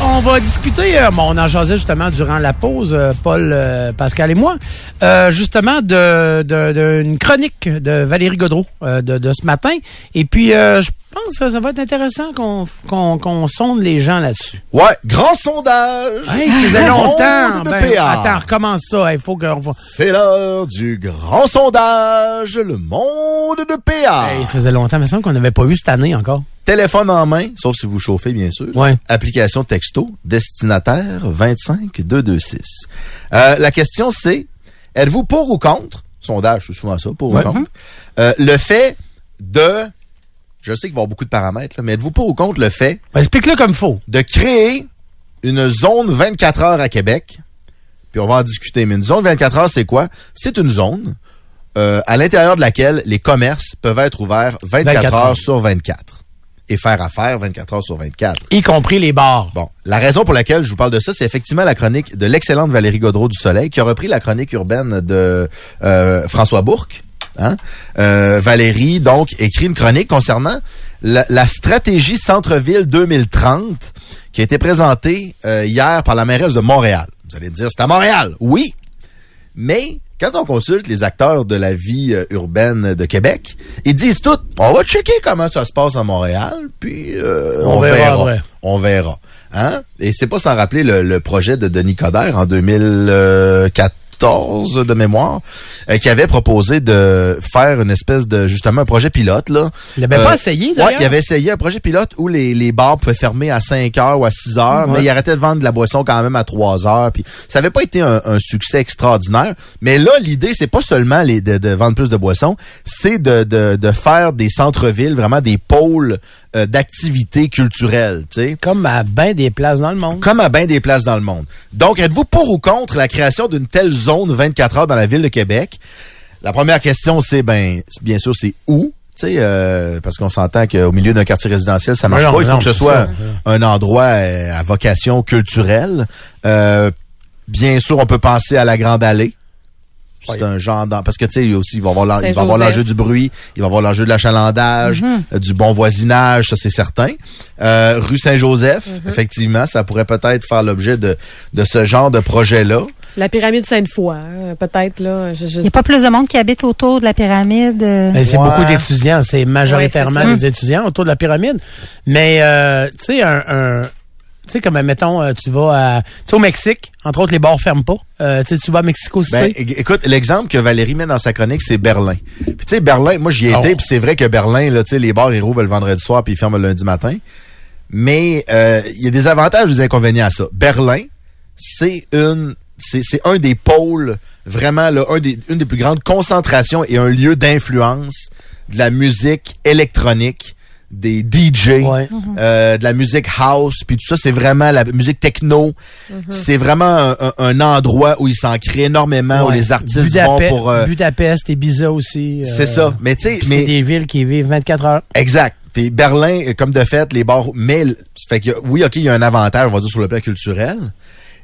On va discuter, euh, bon, on en jasait justement durant la pause, euh, Paul, euh, Pascal et moi, euh, justement de de- d'une chronique de Valérie Godreau euh, de, ce matin. Et puis, euh, je pense que ça va être intéressant qu'on sonde les gens là-dessus. Ouais, grand sondage. Hey, ça faisait Le longtemps. monde de Ben, PA. attends, recommence ça. Il faut qu'on... C'est l'heure du grand sondage, le monde de PA. Hey, ça faisait longtemps, mais il me semble qu'on n'avait pas eu cette année encore. Téléphone en main, sauf si vous chauffez, bien sûr. Ouais. Application texto, destinataire 25226. Euh, la question, c'est, êtes-vous pour ou contre, sondage, c'est souvent ça, pour Ouais. ou contre, euh, le fait de, je sais qu'il va y avoir beaucoup de paramètres, là, mais êtes-vous pour ou contre le fait Ben, Explique-le comme faut. de créer une zone 24 heures à Québec? Puis on va en discuter. Mais une zone 24 heures, c'est quoi? C'est une zone euh, à l'intérieur de laquelle les commerces peuvent être ouverts 24, 24 heures, heures. sur 24 et faire affaire 24 heures sur 24. Y compris les bars. Bon, la raison pour laquelle je vous parle de ça, c'est effectivement la chronique de l'excellente Valérie Godreau du Soleil, qui a repris la chronique urbaine de euh, François Bourque. Hein? Euh, Valérie, donc, écrit une chronique concernant la, la stratégie Centre-Ville 2030 qui a été présentée euh, hier par la mairesse de Montréal. Vous allez me dire, c'est à Montréal? Oui, mais quand on consulte les acteurs de la vie euh, urbaine de Québec, ils disent tout, on va checker comment ça se passe à Montréal, puis euh, on, On verra. On verra. Hein? Et c'est pas sans rappeler le, le projet de Denis Coderre en 2014 de mémoire, euh, qui avait proposé de faire une espèce de justement un projet pilote là. Il l'avait pas essayé, Ouais, il avait essayé un projet pilote où les, les bars pouvaient fermer à 5 heures ou à 6 heures, Ouais. mais il arrêtait de vendre de la boisson quand même à 3 heures. Puis ça avait pas été un, un succès extraordinaire. Mais là, l'idée, c'est pas seulement les, de, de vendre plus de boissons, c'est de, de, de faire des centres-villes, vraiment des pôles euh, d'activités culturelles, tu sais Comme à bien des places dans le monde. comme à bien des places dans le monde. Donc, êtes-vous pour ou contre la création d'une telle zone 24 heures dans la ville de Québec? La première question, c'est, ben, bien sûr, c'est où? Euh, parce qu'on s'entend qu'au milieu d'un quartier résidentiel, ça marche pas. Il faut non, que ce soit ça. un endroit euh, à vocation culturelle. Euh, bien sûr, on peut penser à la Grande Allée. C'est un genre parce que tu sais aussi il va y avoir il va avoir l'enjeu du bruit, il va y avoir l'enjeu de l'achalandage, Mhm. euh, du bon voisinage, ça c'est certain. Euh, rue Saint-Joseph, Mhm. effectivement, ça pourrait peut-être faire l'objet de de ce genre de projet là. La pyramide Sainte-Foy, hein, peut-être, là. Je, je- Il n'y a pas plus de monde qui habite autour de la pyramide. euh? Ben, c'est Ouais. beaucoup d'étudiants, c'est majoritairement Ouais, des étudiants autour de la pyramide. Mais euh, tu sais un, un tu sais comme mettons euh, tu vas à tu sais au Mexique, entre autres les bars ferment pas. Euh, tu vas à Mexico City. Ben, écoute, l'exemple que Valérie met dans sa chronique, c'est Berlin. Puis tu sais, Berlin, moi j'y ai Oh. été, puis c'est vrai que Berlin, là, tu sais, les bars ils rouvrent le vendredi soir puis ils ferment le lundi matin. Mais euh, il y a des avantages et des inconvénients à ça. Berlin, c'est une c'est c'est un des pôles vraiment là, un des, une des plus grandes concentrations et un lieu d'influence de la musique électronique, des DJ, Ouais. euh, de la musique house, puis tout ça, c'est vraiment la musique techno. C'est vraiment un, endroit où il s'en crée énormément, où les artistes Budape- vont pour... euh, Budapest, Ibiza aussi. euh, c'est ça. Mais tu sais, puis mais C'est des villes qui vivent 24 heures. Exact. Puis Berlin, euh, comme de fait, les bars, mais fait que oui, ok, il y a un avantage, on va dire sur le plan culturel,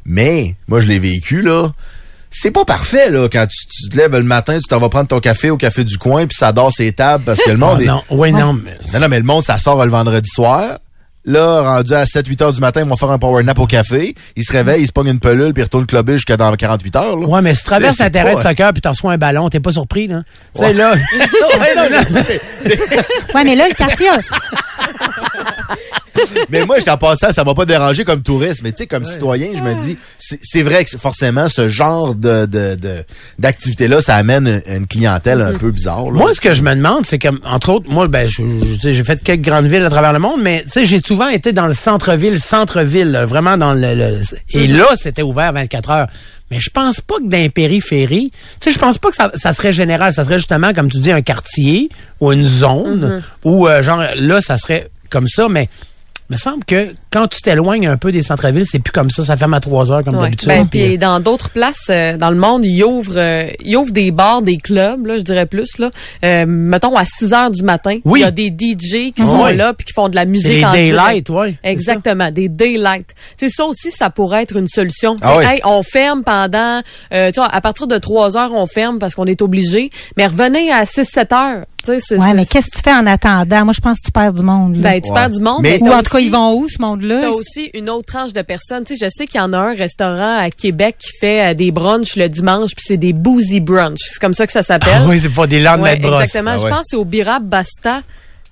mais moi je l'ai vécu là. C'est pas parfait là quand tu, tu te lèves le matin, tu t'en vas prendre ton café au café du coin puis ça dort ses tables parce que le [laughs] monde Ah, est non, oui, non, mais- non non mais le monde ça sort le vendredi soir. Là, rendu à 7-8 heures du matin, ils vont faire un power nap au café. Ils se réveillent, ils se pognent une pelule, puis ils retournent clubber jusqu'à dans 48 heures. Là. Ouais, mais si tu traverses terrain de soccer puis t'en reçois un ballon, t'es pas surpris, là. Tu sais, Ouais. là. [laughs] Ouais, non, sais. [laughs] Ouais, mais là, le quartier, a- [laughs] Mais moi, j'étais en passant, ça m'a pas dérangé comme touriste. Mais tu sais, comme citoyen, je me dis, c'est vrai que forcément, ce genre de d'activité-là, ça amène une clientèle un peu bizarre. là. Moi, ce que je me demande, c'est que, entre autres, moi, ben, je, je- j'ai fait quelques grandes villes à travers le monde, mais, tu sais, j'ai souvent été dans le centre-ville, centre-ville, vraiment dans le, le- et là, c'était ouvert 24 heures. Mais je pense pas que dans les périphéries, tu sais, je pense pas que ça, ça serait général. Ça serait justement, comme tu dis, un quartier ou une zone où, euh, genre, là, ça serait comme ça, mais me semble que quand tu t'éloignes un peu des centres-villes, c'est plus comme ça. Ça ferme à 3 heures comme Ouais. d'habitude. Ben, puis, dans d'autres places euh, dans le monde, ils ouvrent, euh, ils ouvrent des bars, des clubs, là, je dirais plus là. Euh, mettons à 6 heures du matin, Oui. il y a des DJ qui sont là puis qui font de la musique les en daylight, ça. Exactement, des daylight. Tu sais ça aussi ça pourrait être une solution. Tu Ah sais, oui. hey, on ferme pendant euh, tu vois à partir de 3 heures on ferme parce qu'on est obligé, mais revenez à 6 7 heures. Tu sais c'est ouais, mais qu'est-ce que tu fais en attendant? Moi, je pense que tu perds du monde. là. ben, tu Ouais. perds du monde, Mais- mais Ou en tout cas, ils vont où, ce monde-là? T'as aussi une autre tranche de personnes. Tu sais, je sais qu'il y en a un restaurant à Québec qui fait euh, des brunchs le dimanche, puis c'est des boozy brunch. C'est comme ça que ça s'appelle. Ah oui, c'est pas des lendemains Ouais, de brosse. exactement. Ah Je pense que c'est au Birab Basta.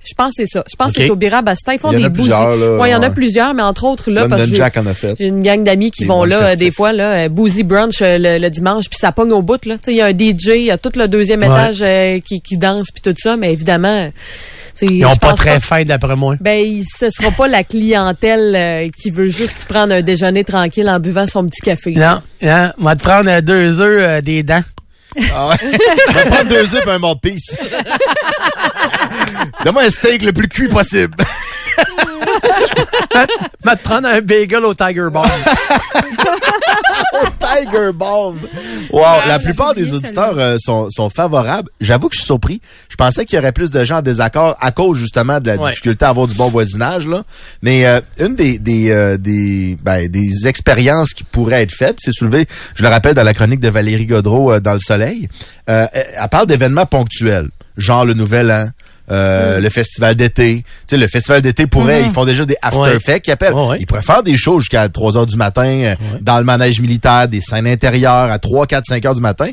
Je pense que c'est ça. Je pense que c'est au Birab Basta. Ils font Il y en des a boozy. plusieurs, là, ouais, il y en a plusieurs, mais entre autres là, London parce que j'ai- Jack en a fait. j'ai une gang d'amis qui Des vont là euh, festifs. des fois là euh, boozy brunch euh, le, le dimanche puis ça pogne au bout là. Il y a un DJ, il y a tout le deuxième Ouais. étage euh, qui, qui danse puis tout ça, mais évidemment, Ils ont je pas très faim d'après moi. ben, ce sera pas la clientèle euh, qui veut juste prendre un déjeuner tranquille en buvant son petit café. Non, on va te prendre deux œufs euh, des dents. Ah ouais. On va prendre deux œufs et un mort de peace. Donne-moi un steak le plus cuit possible. [laughs] Va te prendre un bagel au Tiger Bomb. [laughs] Tiger Bomb. Wow, la plupart des auditeurs euh, sont, sont favorables. J'avoue que je suis surpris. Je pensais qu'il y aurait plus de gens en désaccord à cause justement de la Ouais. difficulté à avoir du bon voisinage là. Mais euh, une des des euh, des ben, des expériences qui pourraient être faites, puis c'est soulevé, je le rappelle dans la chronique de Valérie Godreau euh, dans le Soleil, euh, elle parle d'événements ponctuels, genre le Nouvel An. Euh, le festival d'été. Tu sais, le festival d'été pourrait, ils font déjà des after Ouais. effects qui appellent. Ouais, ouais. Ils pourraient faire des shows jusqu'à 3 heures du matin euh, dans le manège militaire, des scènes intérieures à 3, 4, 5 heures du matin.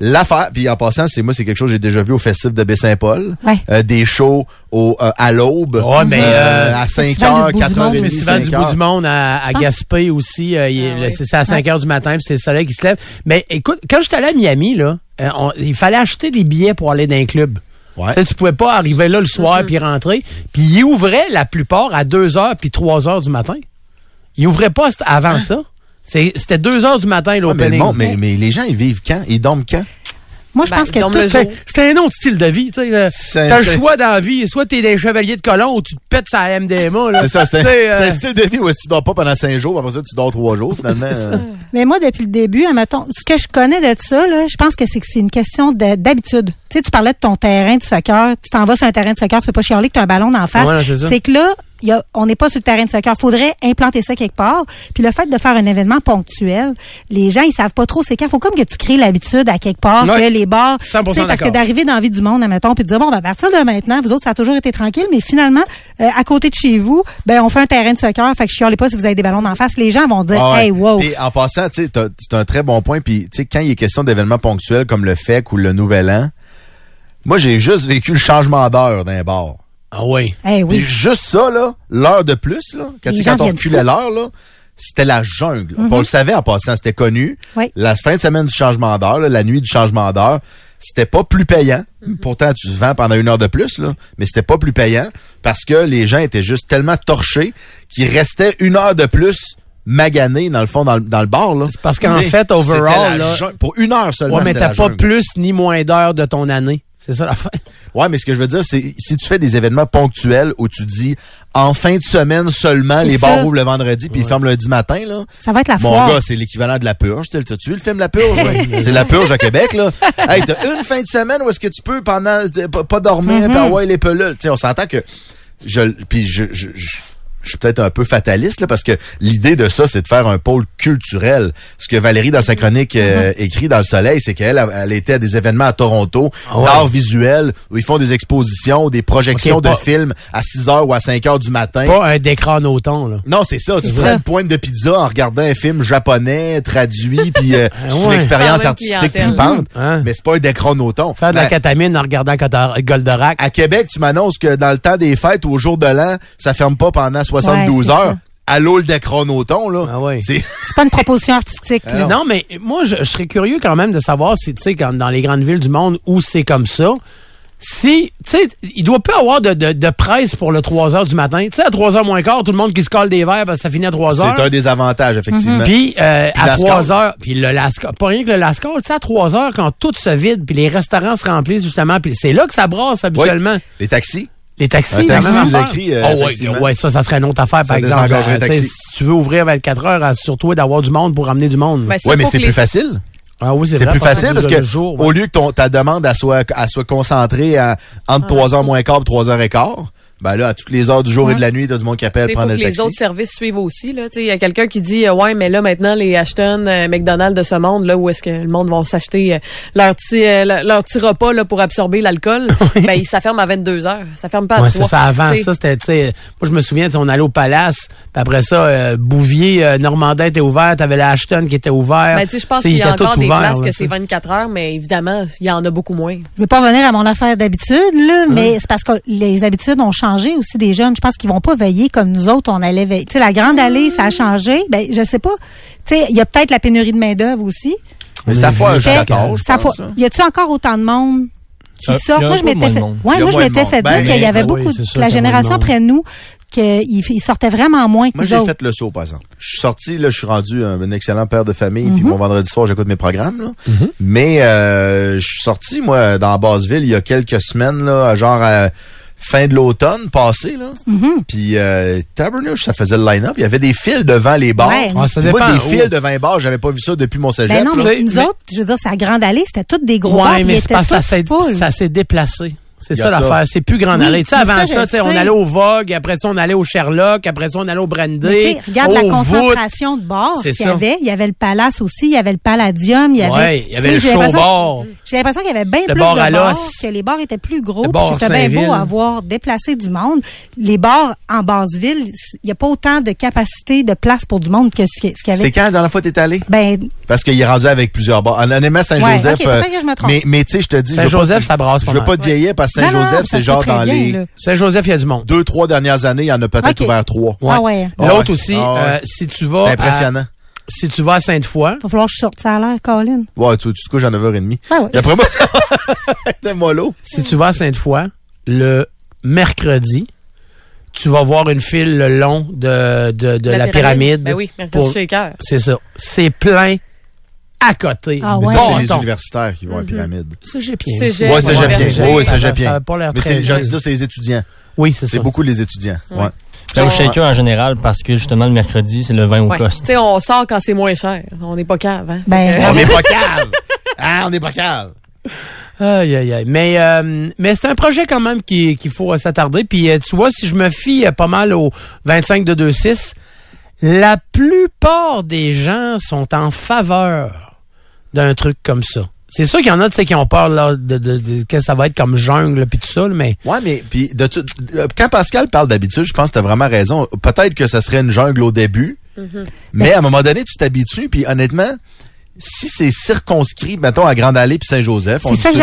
L'affaire, puis en passant, c'est moi, c'est quelque chose que j'ai déjà vu au festival de Baie-Saint-Paul. Ouais. Euh, des shows au, euh, à l'aube. Ouais, mais, euh, à 5 Festival heures, du bout 4 du heures monde, et Le festival du 5 bout du monde à, à Gaspé aussi. euh, Ah c'est à 5 heures du matin, puis c'est le soleil qui se lève. Mais écoute, quand j'étais allé à Miami, là, euh, on- il fallait acheter des billets pour aller dans un club. Ouais. Tu tu pouvais pas arriver là le soir puis rentrer. Puis ils ouvraient la plupart à 2 heures puis 3 heures du matin. Ils ouvraient pas avant ça. C'est- C'était 2 heures du matin Ouais, mais, le l'opening. monde- mais, mais les gens, ils vivent quand? Ils dorment quand? Moi, je Ben, pense que tout. C'était un autre style de vie. tu. C'est- T'as le c'est- choix dans la vie. Soit t'es des chevaliers de colon ou tu te pètes sa MDMA. là. C'est ça, c'est Tu un, euh, c'est un style de vie où si tu dors pas pendant 5 jours, après ça, tu dors 3 jours, finalement. euh. Mais moi, depuis le début, admettons, ce que je connais de ça, là, je pense que c'est que c'est une question de- d'habitude. Tu sais, tu parlais de ton terrain de soccer. Tu t'en vas sur un terrain de soccer, tu fais pas chialer que tu as un ballon d'en face. Ouais, c'est c'est que là, y a, on n'est pas sur le terrain de soccer. Faudrait implanter ça quelque part. Puis le fait de faire un événement ponctuel, les gens, ils savent pas trop c'est quand. Faut comme que tu crées l'habitude à quelque part, Ouais. que les bars. 100% tu sais, Parce que d'arriver dans la vie du monde, admettons, puis de dire, bon, ben, à partir de maintenant, vous autres, ça a toujours été tranquille, mais finalement, euh, à côté de chez vous, ben, on fait un terrain de soccer, fait que je chialez pas si vous avez des ballons d'en face. Les gens vont dire, Ah ouais. hey, wow. En passant, tu c'est un très bon point. Puis, tu sais, quand il est question d'événements ponctuels comme le FEC ou le Nouvel An, moi, j'ai juste vécu le changement d'heure d'un bar. Ah oui. Eh oui. Puis juste ça, là, l'heure de plus, là, quand, quand on reculait l'heure, là, c'était la jungle. On le savait en passant, c'était connu. Oui. La fin de semaine du changement d'heure, là, la nuit du changement d'heure, c'était pas plus payant. Pourtant, tu te vends pendant une heure de plus, là, mais c'était pas plus payant parce que les gens étaient juste tellement torchés qu'ils restaient une heure de plus maganés, dans le fond, dans, le- dans le bar. Là. C'est parce qu'en fait, overall, là- pour une heure seulement, Ouais, mais t'as pas jungle. plus ni moins d'heures de ton année. C'est ça l'affaire. [laughs] Ouais, mais ce que je veux dire, c'est si tu fais des événements ponctuels où tu dis en fin de semaine seulement, les ça. bars ouvrent le vendredi puis ils ferment lundi matin, là. Ça va être la Mon foire. gars, c'est l'équivalent de la purge. Tu sais, T'as-tu vu le film La Purge? [laughs] c'est la purge à Québec, là. [laughs] Hey, t'as une fin de semaine où est-ce que tu peux pendant pas, dormir, puis ouais, les pelules. Tu sais, on s'entend que je, puis je, je, je- je suis peut-être un peu fataliste là, parce que l'idée de ça, c'est de faire un pôle culturel. Ce que Valérie, dans sa chronique, euh, écrit dans Le Soleil, c'est qu'elle elle était à des événements à Toronto, ouais. d'art visuel, où ils font des expositions, des projections de pas- films à 6 heures ou à 5 heures du matin. Pas un décran auton, là. Non, c'est ça. Tu prends une pointe de pizza en regardant un film japonais, traduit, puis euh, [laughs] c'est une ouais. expérience Ah, artistique trippante. Hein? Mais c'est pas un déchronoton. Faire de la catamine en regardant Goldorak. à Québec, tu m'annonces que dans le temps des fêtes ou au jour de l'an, ça ferme pas pendant 72 Ouais, c'est heures. ça. Allô, le déchronoton, là. Ah ouais. C'est pas une proposition artistique, là. Non, mais moi, je, je serais curieux quand même de savoir si, tu sais, dans les grandes villes du monde où c'est comme ça, si, tu sais, il doit pas avoir de, de, de presse pour le 3 heures du matin. Tu sais, à 3 heures moins quart, tout le monde qui se colle des verres parce que ça finit à 3 heures. c'est un des avantages, effectivement. Puis euh, Puis à Lascaux. 3 heures, puis le Lascaux, pas rien que le Lascaux, tu sais, à 3 heures, quand tout se vide, puis les restaurants se remplissent justement, puis c'est là que ça brasse Oui. habituellement. Les taxis. Les taxis, Un taxi affaire. écrit, euh, oh, ouais, ouais, ça, ça serait une autre affaire, par Ça exemple. désengagerait Euh, un tu sais, taxi. si tu veux ouvrir 24 heures, assure-toi d'avoir du monde pour ramener du monde. Ben, Oui, mais c'est que plus les- facile. ah oui, C'est vrai, plus facile parce que jour, ouais. au lieu que ton, ta demande elle soit, elle soit concentrée à, entre 3 heures moins quart et 3 heures et quart, ben là, à toutes les heures du jour et de la nuit, t'as du monde qui appelle Il faut prendre que le les taxi. autres services suivent aussi. là. Tu sais, Il y a quelqu'un qui dit euh, Ouais, mais là, maintenant, les Ashton, euh, McDonald's de ce monde, là, où est-ce que le monde va s'acheter euh, leur, petit, euh, leur, petit repas là, pour absorber l'alcool, [laughs] ben, ça ferme à 22 heures. Ça ferme pas à Ouais, 3. c'est ça. Avant ça, c'était, tu sais, moi, je me souviens, tu sais, on allait au Palace, puis après ça, euh, Bouvier, euh, Normandin était ouvert, t'avais la Ashton qui était ouvert. Ben, tu sais, je pense qu'il y a il encore des ouvert, places là, que c'est 24 heures, mais évidemment, il y en a beaucoup moins. Je veux pas revenir à mon affaire d'habitude, là, mais c'est parce que les habitudes ont changé aussi des jeunes. Je pense qu'ils vont pas veiller comme nous autres, on allait veiller. Tu sais, la grande allée, ça a changé. Ben, je sais pas. Tu sais, il y a peut-être la pénurie de main-d'œuvre aussi. Mais ça fait un Fait- château, je ça pense, hein. y a-tu encore autant de monde qui Euh, sort? Moi, un je m'étais fait, ouais, moi, je m'étais fait Ben, dire qu'il y avait beaucoup de la génération après nous qu'ils ils sortaient vraiment moins que Moi, j'ai fait le saut, par exemple. Je suis sorti, là, je suis rendu un, un excellent père de famille, puis mon vendredi soir, j'écoute mes programmes, là. Mais euh, je suis sorti, moi, dans Basseville, il y a quelques semaines, là, genre à fin de l'automne passé, là. Mhm. Puis euh, Tabernouche, ça faisait le line-up. Il y avait des fils devant les bars. Ouais. Ah, ça Moi, dépend des où. fils devant les bars, j'avais pas vu ça depuis mon cégep. Ben non, là. nous Mais- autres, je veux dire, c'est la grande allée, c'était toutes des gros bars, Ouais, puis mais ils c'est étaient full. ça s'est déplacé. C'est ça l'affaire. C'est plus Grande Oui. Tu sais, avant ça, je on allait au Vogue, après ça, on allait au Sherlock, après ça, on allait au Brandy. Mais tu sais, regarde la Voûte. concentration de bars C'est qu'il y avait. Il y avait le Palace aussi, il y avait le Palladium, il y avait. Ouais, il y avait le show l'impression- bar. J'ai l'impression qu'il y avait bien Le plus bar de à bars, que les bars étaient plus gros, c'était bien beau avoir déplacé du monde. Les bars en basse-ville, il n'y a pas autant de capacité de place pour du monde que ce qu'il y C'est avait. quand la dernière fois t'es allé? Ben, Parce qu'il est rendu avec plusieurs bars. Honnêtement, Saint-Joseph. Ouais, euh, que je me trompe. mais, mais tu sais, je te dis. je veux Saint-Joseph, ça brasse Je pas veux mal. pas te vieillir parce Saint-Joseph, c'est genre dans bien, les. Saint-Joseph, il y a du monde. deux, trois dernières années, il y en a peut-être ouvert trois. Ah ouais. Ah L'autre ouais. aussi, Ah ouais. euh, si tu vas. C'est impressionnant. à- si tu vas à Sainte-Foy, Il va falloir que je sorte ça à l'air, Colin. Ouais, tu, tu te couches à 9h30. Ah ouais. Et après moi, [laughs] va mollo. si tu vas à Sainte-Foy, le mercredi, tu vas voir une file le long de, de, de la, pyramide. Ben oui, mercredi pour- shaker. C'est ça. C'est plein à côté. Ah Mais ouais. ça, Bon, c'est les universitaires qui vont à la pyramide. C'est Gépien. C'est. Cégep, Oui, c'est a pas l'air Mais très c'est, c'est les étudiants. Oui, c'est C'est ça. beaucoup les étudiants. Ouais. C'est au shaker en général parce que justement le mercredi, c'est le vin au Ouais. Tu coste. sais, on sort quand c'est moins cher. On n'est pas cave, hein? Ben, que- On n'est pas [laughs] calme. Hein, on n'est pas calme. Aïe, aïe, aïe. Mais, euh, mais c'est un projet quand même qui- qu'il faut euh, s'attarder. Puis euh, tu vois, si je me fie euh, pas mal au 25 de 2.6, la plupart des gens sont en faveur d'un truc comme ça. C'est sûr qu'il y en a qui ont peur là, de, de, de- que ça va être comme jungle puis tout ça, là, mais Ouais, mais puis de tout, euh, quand Pascal parle d'habitude, je pense que t'as vraiment raison. Peut-être que ce serait une jungle au début, mais à un moment donné, tu t'habitues, puis honnêtement, si c'est circonscrit, mettons à Grande Allée puis Saint-Joseph, on dit ça que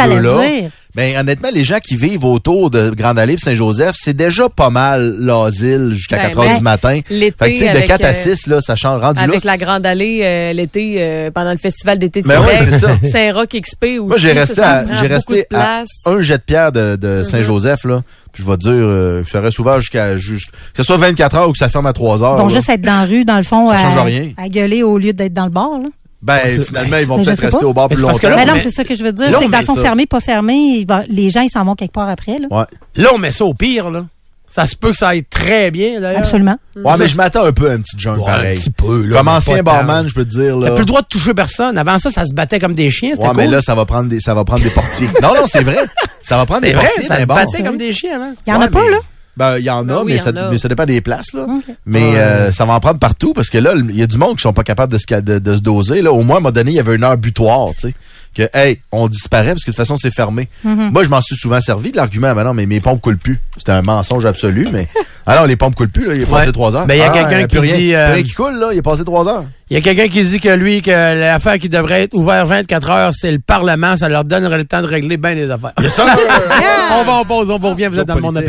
dire. Ben honnêtement, les gens qui vivent autour de Grande Allée puis Saint-Joseph, c'est déjà pas mal l'asile jusqu'à Ben, 4 heures ben, du matin. l'été Fait que tu sais, de avec, 4 à euh, 6, là, ça change. Rendu Avec là, la Grande Allée euh, l'été euh, pendant le festival d'été de Ben ouais, Québec. c'est ça. [laughs] Saint-Roch XP aussi. Moi, j'ai ça, resté, ça? à, j'ai resté de à place. un jet de pierre de, de Saint-Joseph, là. Puis je vais te dire euh, que ça reste ouvert jusqu'à, ju- que ce soit 24 heures ou que ça ferme à 3 heures. Là. juste être dans la rue, dans le fond, Ça à, change rien. à gueuler au lieu d'être dans le bar. Là. Ben, C'est- finalement, ben, ils vont peut-être rester pas. au bar plus parce que longtemps. là, Mais non, c'est ça que je veux dire. C'est que dans le fond, ça. fermé, pas fermé, il va- les gens, ils s'en vont quelque part après. Là. Ouais. Là, on met ça au pire, là. Ça se peut que ça aille très bien, d'ailleurs. Absolument. Ouais, mais je m'attends un peu à un petit junk Ouais, pareil. un petit peu, là, Comme ancien barman, je peux te dire, là. T'as plus le droit de toucher personne. Avant ça, ça se battait comme des chiens. Ouais, mais là, ça va prendre des, ça va prendre des portiers. non, non, c'est vrai. Ça va prendre des vrai, portiers, ça se battait comme des chiens avant. Il y en Ouais, a pas, mais- là? Ben, il y en a, oui, mais, ça, a. mais ça dépend des places, là. Mais euh, ça va en prendre partout parce que là, il y a du monde qui sont pas capables de se, de, de se doser. Là, au moins, à un moment donné, il y avait une heure butoir, tu sais. Que, hey, on disparaît parce que de toute façon, c'est fermé. Moi, je m'en suis souvent servi de l'argument, mais non, mais mes pompes coulent plus. C'était un mensonge absolu, mais. [laughs] Non, les pompes coulent plus, là. Il est passé trois heures. Ben, il y a Ah, quelqu'un qui rien. dit, euh, rien qui coule, là. Il est passé trois heures. Il y a quelqu'un qui dit que lui, que l'affaire qui devrait être ouverte 24 heures, c'est le Parlement. Ça leur donnerait le temps de régler bien des affaires. [laughs] on va en pause, on vous revient. Vous êtes dans le monde de.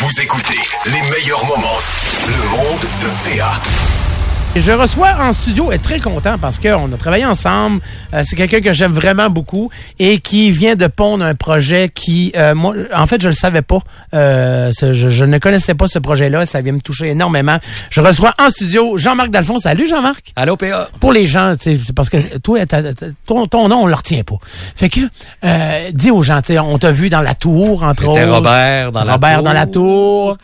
Vous écoutez les meilleurs moments. Le monde de PA. Je reçois en studio et très content parce qu'on a travaillé ensemble. Euh, c'est quelqu'un que j'aime vraiment beaucoup et qui vient de pondre un projet qui, euh, moi, en fait, je le savais pas. Euh, ce- je, je ne connaissais pas ce projet-là. Ça vient me toucher énormément. Je reçois en studio Jean-Marc Dalphon. Salut Jean-Marc. Allô, PA. Pour les gens, parce que toi, ton, ton nom, on le retient pas. Fait que, euh, dis aux gens, on t'a vu dans la tour, entre autres. Robert dans la Robert tour. dans la tour.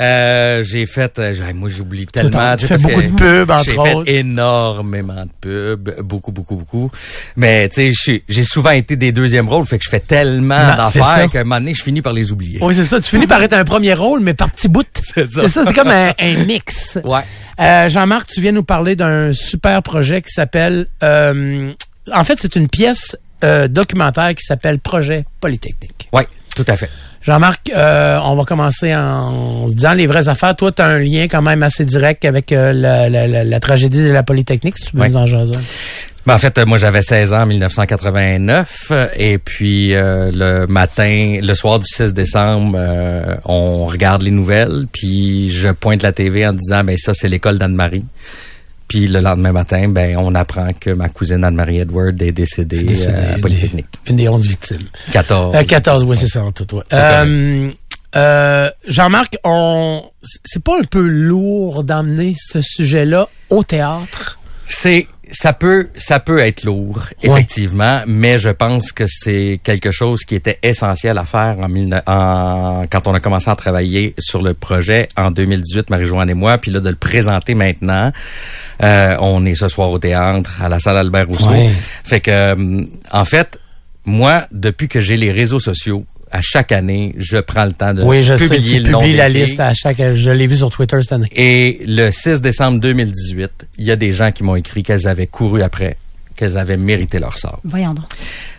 Euh, j'ai fait, euh, j'ai- moi j'oublie tellement. tu fais beaucoup que de pubs, entre J'ai autres. fait énormément de pubs, beaucoup, beaucoup, beaucoup. Mais tu sais, j'ai- souvent été des deuxièmes rôles, fait que je fais tellement d'affaires qu'à un moment donné, je finis par les oublier. Oui, c'est ça. Tu finis par être un premier rôle, mais par petits bouts. [laughs] C'est ça. C'est comme un, un mix. Ouais. Euh, Jean-Marc, tu viens nous parler d'un super projet qui s'appelle... euh, en fait, c'est une pièce euh, documentaire qui s'appelle Projet Polytechnique. Ouais, tout à fait. Jean-Marc, euh, on va commencer en se disant les vraies affaires. Toi, tu as un lien quand même assez direct avec euh, la, la- la- la tragédie de la Polytechnique, si tu peux Ouais. nous en jaser. Ben, en fait, moi, j'avais 16 ans en 1989. euh, Et puis, euh, le matin, le soir du 6 décembre, euh, on regarde les nouvelles. Puis, je pointe la TV en disant, ben ça, c'est l'école d'Anne-Marie. Puis, le lendemain matin, ben on apprend que ma cousine Anne-Marie Edward est décédée, Décédé, euh, à Polytechnique. Une des 11 victimes. 14. Euh, 14, oui, c'est ça, en tout. ouais. Euh, euh, Jean-Marc, on, c'est pas un peu lourd d'emmener ce sujet-là au théâtre? C'est ça peut ça peut être lourd effectivement, mais je pense que c'est quelque chose qui était essentiel à faire en, 19 en- quand on a commencé à travailler sur le projet en 2018 Marie-Joanne et moi, puis là de le présenter maintenant. Euh, on est ce soir au théâtre à la salle Albert Rousseau. Fait que euh, en fait, moi depuis que j'ai les réseaux sociaux à chaque année, je prends le temps de oui, je sais, publier tu le nom publies des la filles. liste à chaque, je l'ai vu sur Twitter cette année. Et le 6 décembre 2018, il y a des gens qui m'ont écrit qu'elles avaient couru après, qu'elles avaient mérité leur sort. Voyons donc.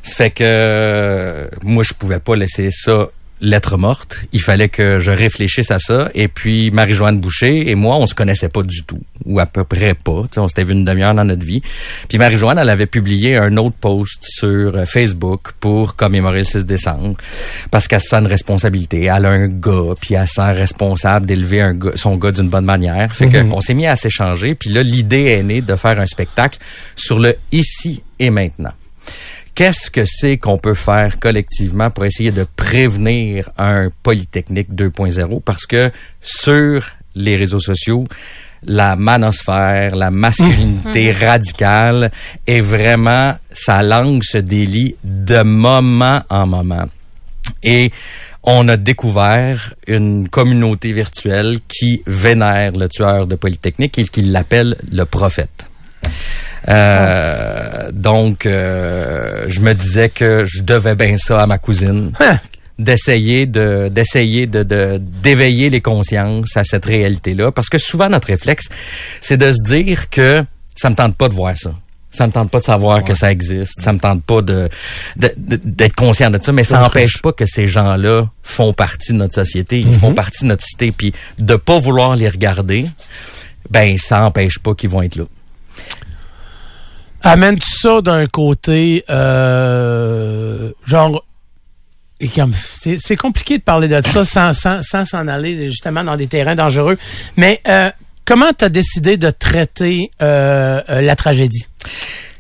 Ça fait que euh, moi, je pouvais pas laisser ça lettre morte. Il fallait que je réfléchisse à ça. Et puis, Marie-Joanne Boucher et moi, on se connaissait pas du tout. Ou à peu près pas. Tu sais, on s'était vu une demi-heure dans notre vie. Puis Marie-Joanne, elle avait publié un autre post sur euh, Facebook pour commémorer le 6 décembre. Parce qu'elle se sent une responsabilité. Elle a un gars, puis elle se sent responsable d'élever un gars- son gars d'une bonne manière. Fait que on s'est mis à s'échanger. Puis là, l'idée est née de faire un spectacle sur le ici et maintenant qu'est-ce que c'est qu'on peut faire collectivement pour essayer de prévenir un Polytechnique 2.0? Parce que sur les réseaux sociaux, la manosphère, la masculinité [laughs] radicale est vraiment, sa langue se délie de moment en moment. Et on a découvert une communauté virtuelle qui vénère le tueur de Polytechnique et qui l'appelle le prophète. Euh, donc, euh, je me disais que je devais bien ça à ma cousine, Hein? d'essayer de d'essayer de de- d'éveiller les consciences à cette réalité-là, parce que souvent notre réflexe, c'est de se dire que ça me tente pas de voir ça. Ça me tente pas de savoir que ça existe. Ça me tente pas de d'être conscient de ça, mais ça n'empêche pas que ces gens-là font partie de notre société, ils font partie de notre cité, puis de pas vouloir les regarder, ben ça empêche pas qu'ils vont être là. Amènes-tu ça d'un côté, euh, genre, et comme, c'est compliqué de parler de ça sans sans sans s'en aller justement dans des terrains dangereux. Mais euh, comment t'as décidé de traiter euh, euh, la tragédie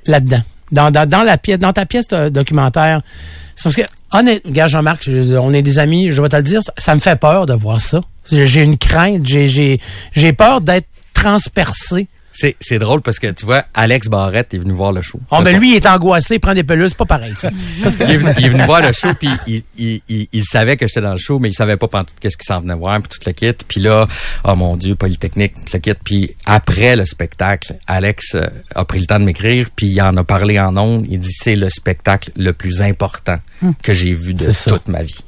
là-dedans, dans, dans dans la pièce, dans ta pièce documentaire? C'est parce que honnêtement, gars Jean-Marc, je- on est des amis, je vais te le dire, ça, ça me fait peur de voir ça. J'ai une crainte, j'ai j'ai peur d'être transpercé C'est, c'est drôle parce que tu vois, Alex Barrette est venu voir le show. Oh, mais soir. lui, il est angoissé, il prend des peluses, pas pareil, ça. [laughs] il, est venu, il est venu voir le show puis il, il, il, il savait que j'étais dans le show mais il savait pas pantoute qu'est-ce qu'il s'en venait voir puis tout le kit puis là oh mon dieu Polytechnique tout le kit puis après le spectacle Alex euh, a pris le temps de m'écrire puis il en a parlé en ondes il dit c'est le spectacle le plus important que j'ai vu de toute ma vie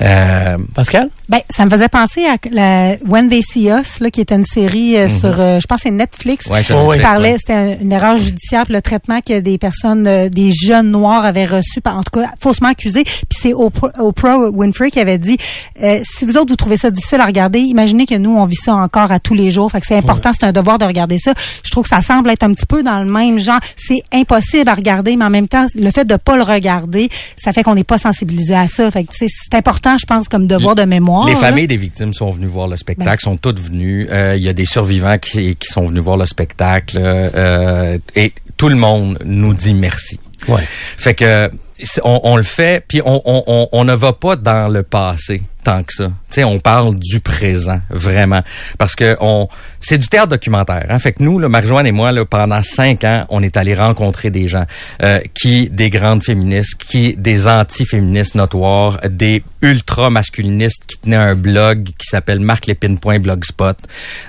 euh, Pascal? Ben, ça me faisait penser à la When They See Us, là, qui était une série euh, sur, euh, je pense, c'est Netflix. Ouais, Netflix, parlait, ouais. c'était un- une erreur judiciaire, puis le traitement que des personnes, euh, des jeunes noirs avaient reçu, en tout cas faussement accusés. Puis c'est Oprah, Oprah Winfrey qui avait dit, euh, si vous autres vous trouvez ça difficile à regarder, imaginez que nous on vit ça encore à tous les jours. Fait que c'est important, c'est un devoir de regarder ça. Je trouve que ça semble être un petit peu dans le même genre. C'est impossible à regarder, mais en même temps, le fait de pas le regarder, ça fait qu'on n'est pas sensibilisé à ça. Fait que c'est important, je pense, comme devoir de mémoire. Les là. familles des victimes sont venues voir le spectacle, sont toutes venues. Euh, Il y a des survivants qui, qui sont venus voir le spectacle. euh, et tout le monde nous dit merci. Ouais. Fait que on, on le fait, puis on, on, on, on ne va pas dans le passé tant que ça. Tu sais, on parle du présent, vraiment. Parce que on c'est du théâtre documentaire. Hein? Fait que nous, là, Marie-Joanne et moi, là, pendant cinq ans, on est allé rencontrer des gens euh, qui, des grandes féministes, qui, des anti-féministes notoires, des ultra-masculinistes qui tenaient un blog qui s'appelle marclépine.blogspot.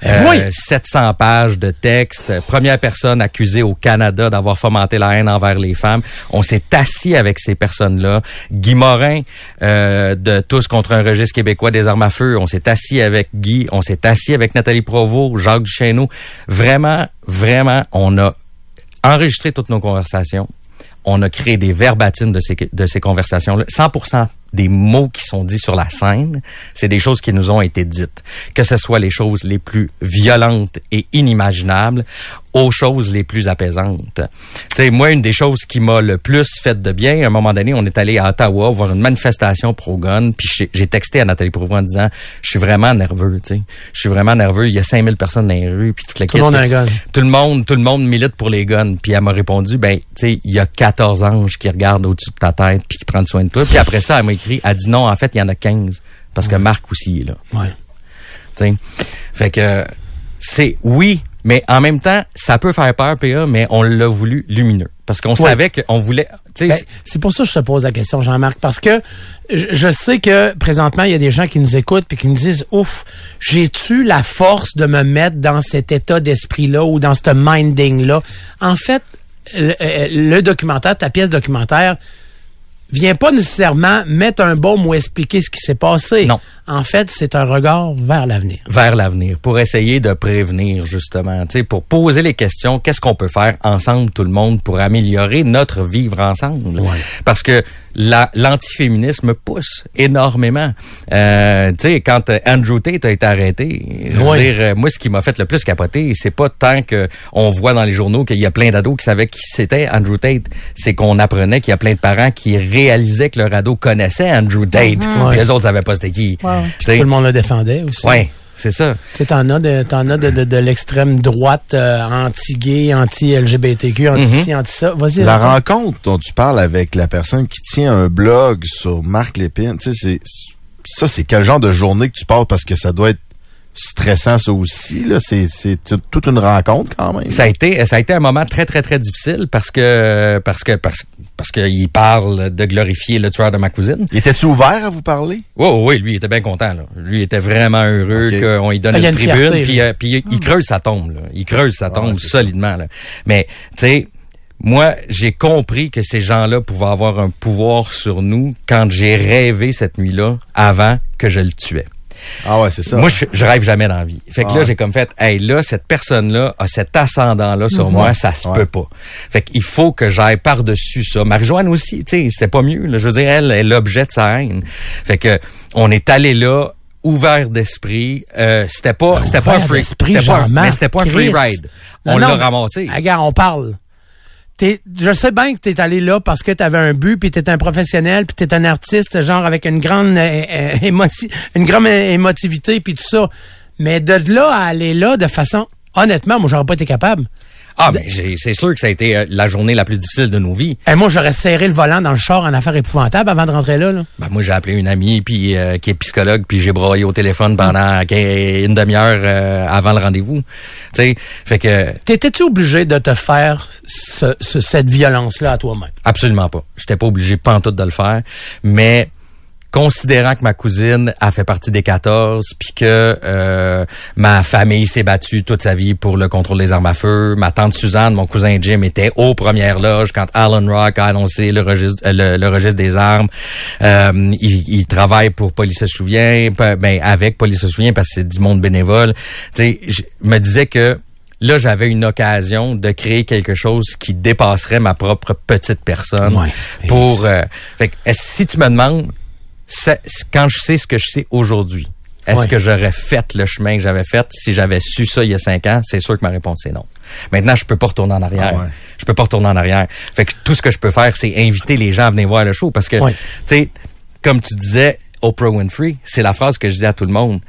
Eh oui. 700 pages de texte. Première personne accusée au Canada d'avoir fomenté la haine envers les femmes. On s'est assis avec ces personnes-là. Guy Morin, euh, de Tous contre un québécois des armes à feu. On s'est assis avec Guy. On s'est assis avec Nathalie Provost, Jacques Duchesneau. Vraiment, vraiment, on a enregistré toutes nos conversations. On a créé des verbatines de ces, de ces conversations-là. 100% des mots qui sont dits sur la scène, c'est des choses qui nous ont été dites. Que ce soit les choses les plus violentes et inimaginables aux choses les plus apaisantes. Tu sais, moi, une des choses qui m'a le plus fait de bien, à un moment donné, on est allé à Ottawa voir une manifestation pro-gun, puis j'ai- texté à Nathalie Provost en disant, je suis vraiment nerveux, tu sais. Je suis vraiment nerveux, il y a 5000 personnes dans les rues, puis toute la Tout le monde a un gun. tout le monde, tout le monde milite pour les guns. Puis elle m'a répondu, ben, tu sais, il y a 14 anges qui regardent au-dessus de ta tête puis qui prennent soin de toi. Puis après ça, elle m'a écrit, elle dit non, en fait, il y en a 15 parce que Marc aussi est là. Ouais. Tu sais. Fait que c'est oui, mais en même temps, ça peut faire peur, PA, mais on l'a voulu lumineux parce qu'on Ouais. savait qu'on voulait, Ben, c'est pour ça que je te pose la question, Jean-Marc, parce que je, je sais que présentement, il y a des gens qui nous écoutent puis qui nous disent Ouf, j'ai-tu la force de me mettre dans cet état d'esprit-là ou dans ce minding-là? En fait, le, euh, le documentaire, ta pièce documentaire, vient pas nécessairement mettre un bombe ou expliquer ce qui s'est passé. Non. En fait, c'est un regard vers l'avenir. vers l'avenir, pour essayer de prévenir justement, tu sais, pour poser les questions, qu'est-ce qu'on peut faire ensemble, tout le monde, pour améliorer notre vivre ensemble? Parce que la- l'antiféminisme pousse énormément. Euh, tu sais, quand euh, Andrew Tate a été arrêté, je veux Ouais. dire, moi, ce qui m'a fait le plus capoter, c'est pas tant que on voit dans les journaux qu'il y a plein d'ados qui savaient qui c'était Andrew Tate, c'est qu'on apprenait qu'il y a plein de parents qui réalisaient que leur ado connaissait Andrew Tate, les autres savaient pas c'était qui. Sais, Tout le monde le défendait aussi. Ouais, c'est ça. Tu sais, t'en as de, t'en as de, de, de l'extrême droite euh, anti-gay, anti-LGBTQ, anti-ci, anti-ça. Vas-y. La rencontre dont tu parles avec la personne qui tient un blog sur Marc Lépine, tu sais, c'est ça, c'est quel genre de journée que tu passes parce que ça doit être stressant ça aussi là. C'est c'est tout- toute une rencontre quand même. Ça a été, ça a été un moment très très très difficile parce que parce que parce, parce qu'il parle de glorifier le tueur de ma cousine. Il était-tu ouvert à vous parler? Oui, oui, lui il était bien content. Là. Lui il était vraiment heureux qu'on lui donne Ah, une une tribune, fierté, puis, là. euh, puis il- il creuse sa tombe. Là. Il creuse sa tombe solidement. Là. Mais tu sais. Moi, j'ai compris que ces gens-là pouvaient avoir un pouvoir sur nous quand j'ai rêvé cette nuit-là avant que je le tuais. Ah ouais, c'est ça. Moi, je, je rêve jamais dans la vie. Fait que Ah là, ouais. j'ai comme fait, hey, là, cette personne-là a cet ascendant-là sur moi, ça se Ouais. peut pas. Fait qu'il faut que j'aille par-dessus ça. Marie-Joanne aussi, tu sais, c'était pas mieux. Là. Je veux dire, elle est l'objet de sa haine. Fait que on est allé là ouvert d'esprit. Euh, c'était pas, c'était pas un free, c'était pas, mais c'était pas un free ride. Non, On l'a ramassé. Regarde, on parle. T'es- je sais bien que tu allé là parce que tu avais un but, puis tu un professionnel, puis tu un artiste, genre avec une grande, euh, euh, [laughs] une grande émotivité, puis tout ça. Mais de là à aller là de façon, honnêtement, moi, j'aurais pas été capable. Ah, ben, j'ai- c'est sûr que ça a été euh, la journée la plus difficile de nos vies. Eh, moi, j'aurais serré le volant dans le char en affaire épouvantable avant de rentrer là. là. Ben, moi, j'ai appelé une amie puis euh, qui est psychologue, puis j'ai broyé au téléphone pendant quin- une demi-heure euh, avant le rendez-vous. Tu sais, fait que T'étais-tu obligé de te faire ce- ce- cette violence-là à toi-même? absolument pas. J'étais pas obligé pantoute de le faire, mais considérant que ma cousine a fait partie des 14 puis que euh, ma famille s'est battue toute sa vie pour le contrôle des armes à feu, ma tante Suzanne, mon cousin Jim était aux premières loges quand Alan Rock a annoncé le registre euh, le, le registre des armes. Euh, il, il travaille pour Police se souvient, ben avec Police se souvient parce que c'est du monde bénévole. Tu sais, je me disais que là, j'avais une occasion de créer quelque chose qui dépasserait ma propre petite personne Ouais. pour... euh, fait si tu me demandes, quand je sais ce que je sais aujourd'hui, est-ce Ouais. que j'aurais fait le chemin que j'avais fait si j'avais su ça il y a cinq ans? C'est sûr que ma réponse est non. Maintenant, je peux pas retourner en arrière. Ah ouais. Je peux pas retourner en arrière. Fait que tout ce que je peux faire, c'est inviter les gens à venir voir le show parce que, Ouais. tu sais, comme tu disais, Oprah Winfrey, c'est la phrase que je dis à tout le monde.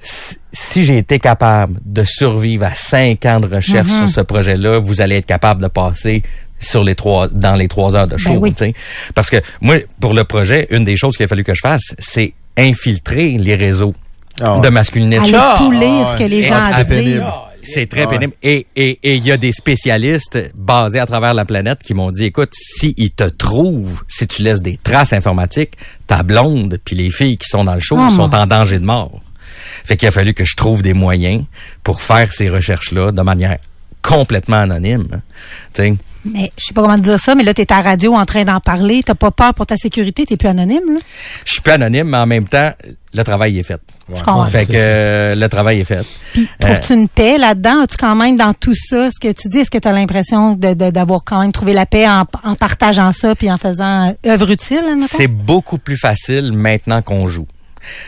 Si, si j'ai été capable de survivre à cinq ans de recherche sur ce projet-là, vous allez être capable de passer sur les trois dans les trois heures de show. oui. tu sais. Parce que moi, pour le projet, une des choses qu'il a fallu que je fasse, c'est infiltrer les réseaux ouais. de masculinisme. Aller tout lire ah ce que les Et gens c'est disent. pénible. C'est très Ah pénible. Et et- et il y a des spécialistes basés à travers la planète qui m'ont dit, écoute, si ils te trouvent, si tu laisses des traces informatiques, ta blonde puis les filles qui sont dans le show Oh, sont mon- en danger de mort. Fait qu'il a fallu que je trouve des moyens pour faire ces recherches-là de manière complètement anonyme. hein. Tu Mais je sais pas comment te dire ça, mais là, t'es à la radio en train d'en parler. T'as pas peur pour ta sécurité, t'es plus anonyme, là? je suis pas anonyme, mais en même temps, le travail est fait. Je comprends. Fait que euh, le travail est fait. Puis, trouves-tu une paix là-dedans? As-tu quand même dans tout ça, ce que tu dis, est-ce que tu as l'impression de- de- d'avoir quand même trouvé la paix en, en partageant ça puis en faisant euh, œuvre utile? C'est beaucoup plus facile maintenant qu'on joue.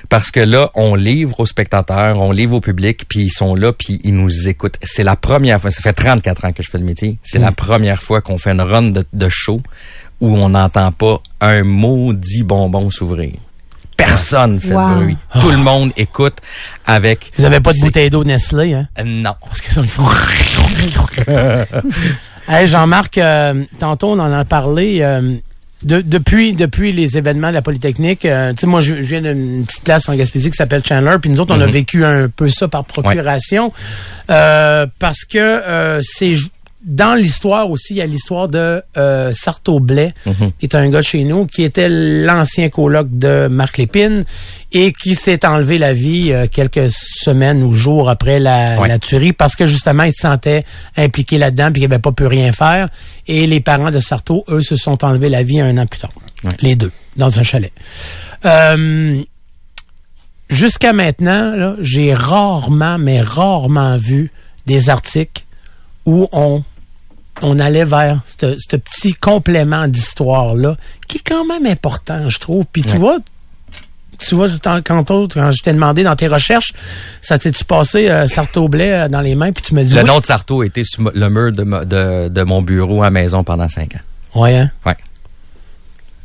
Parce que là, on livre aux spectateurs, on livre au public, puis ils sont là, puis ils nous écoutent. C'est la première fois, ça fait 34 ans que je fais le métier, c'est Mm. la première fois qu'on fait une run de, de show où on n'entend pas un maudit bonbon s'ouvrir. Personne fait Wow. de bruit. Tout le monde écoute avec... Vous avez pas de bouteille d'eau Nestlé, hein? Euh, Non. Parce que ça, ils font... [laughs] [laughs] hey, Jean-Marc, euh, tantôt, on en a parlé. euh, de- depuis, depuis les événements de la Polytechnique, euh, tu sais, moi, je, je viens d'une petite place en Gaspésie qui s'appelle Chandler, puis nous autres, on a Mhm. vécu un peu ça par procuration, euh, parce que euh, c'est dans l'histoire aussi, il y a l'histoire de euh, Sarto Blais, Mhm. qui est un gars de chez nous, qui était l'ancien coloc de Marc Lépine et qui s'est enlevé la vie euh, quelques semaines ou jours après la, Ouais. la tuerie parce que justement, il se sentait impliqué là-dedans puis qu'il n'avait pas pu rien faire. Et les parents de Sarto, eux, se sont enlevés la vie un an plus tard. Ouais. Les deux, dans un chalet. Euh, Jusqu'à maintenant, j'ai rarement, mais rarement vu des articles où on on allait vers ce petit complément d'histoire-là, qui est quand même important, je trouve. Puis tu Ouais. vois, tu vois, quand, quand je t'ai demandé dans tes recherches, ça t'es-tu passé euh, Sarto Blais euh, dans les mains, puis tu me dis Le oui. nom de Sarto été sur le mur de, mo- de, de mon bureau à maison pendant cinq ans. Ouais, hein? Ouais.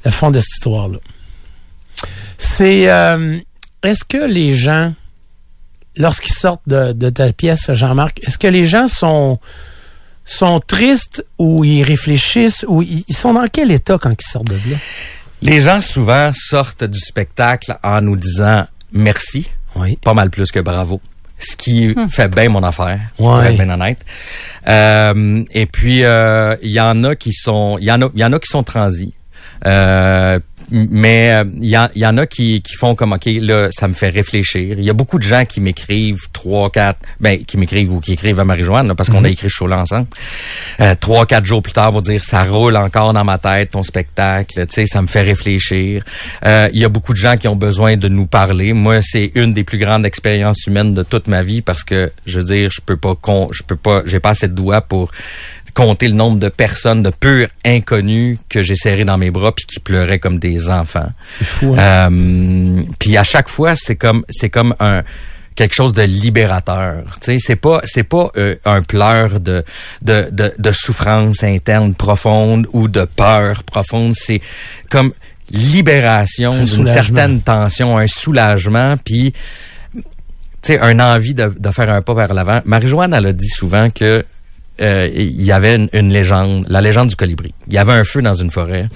Le fond de cette histoire-là. C'est. euh, est-ce que les gens, lorsqu'ils sortent de, de ta pièce, Jean-Marc, est-ce que les gens sont sont tristes ou ils réfléchissent ou ils, ils sont dans quel état quand ils sortent de là? Les gens souvent sortent du spectacle en nous disant merci, Oui. pas mal plus que bravo. Ce qui fait bien mon affaire, pour Ouais. être bien honnête. Euh, et puis euh, il y en a qui sont, il y en a, il y en a qui sont transis. Euh, mais euh, il y, en- il y en a qui, qui font comme ok là ça me fait réfléchir. Il y a beaucoup de gens qui m'écrivent trois quatre ben qui m'écrivent ou qui écrivent à Marie-Joanne là, parce qu'on a écrit ce show-là ensemble. Euh, trois quatre jours plus tard vont dire ça roule encore dans ma tête ton spectacle. Tu sais ça me fait réfléchir. Euh, il y a beaucoup de gens qui ont besoin de nous parler. Moi c'est une des plus grandes expériences humaines de toute ma vie parce que je veux dire je peux pas con, je peux pas j'ai pas assez de doigts pour compter le nombre de personnes de purs inconnus que j'ai serrés dans mes bras puis qui pleuraient comme des enfants. C'est fou, hein? Euh, puis à chaque fois, c'est comme c'est comme un quelque chose de libérateur. Tu sais, c'est pas c'est pas euh, un pleur de, de de de souffrance interne profonde ou de peur profonde. C'est comme libération Un d'une certaine tension, un soulagement, puis tu sais, un envie de, de faire un pas vers l'avant. Marie-Joanne, elle a dit souvent que euh, il y avait une, une légende, la légende du colibri. Il y avait un feu dans une forêt.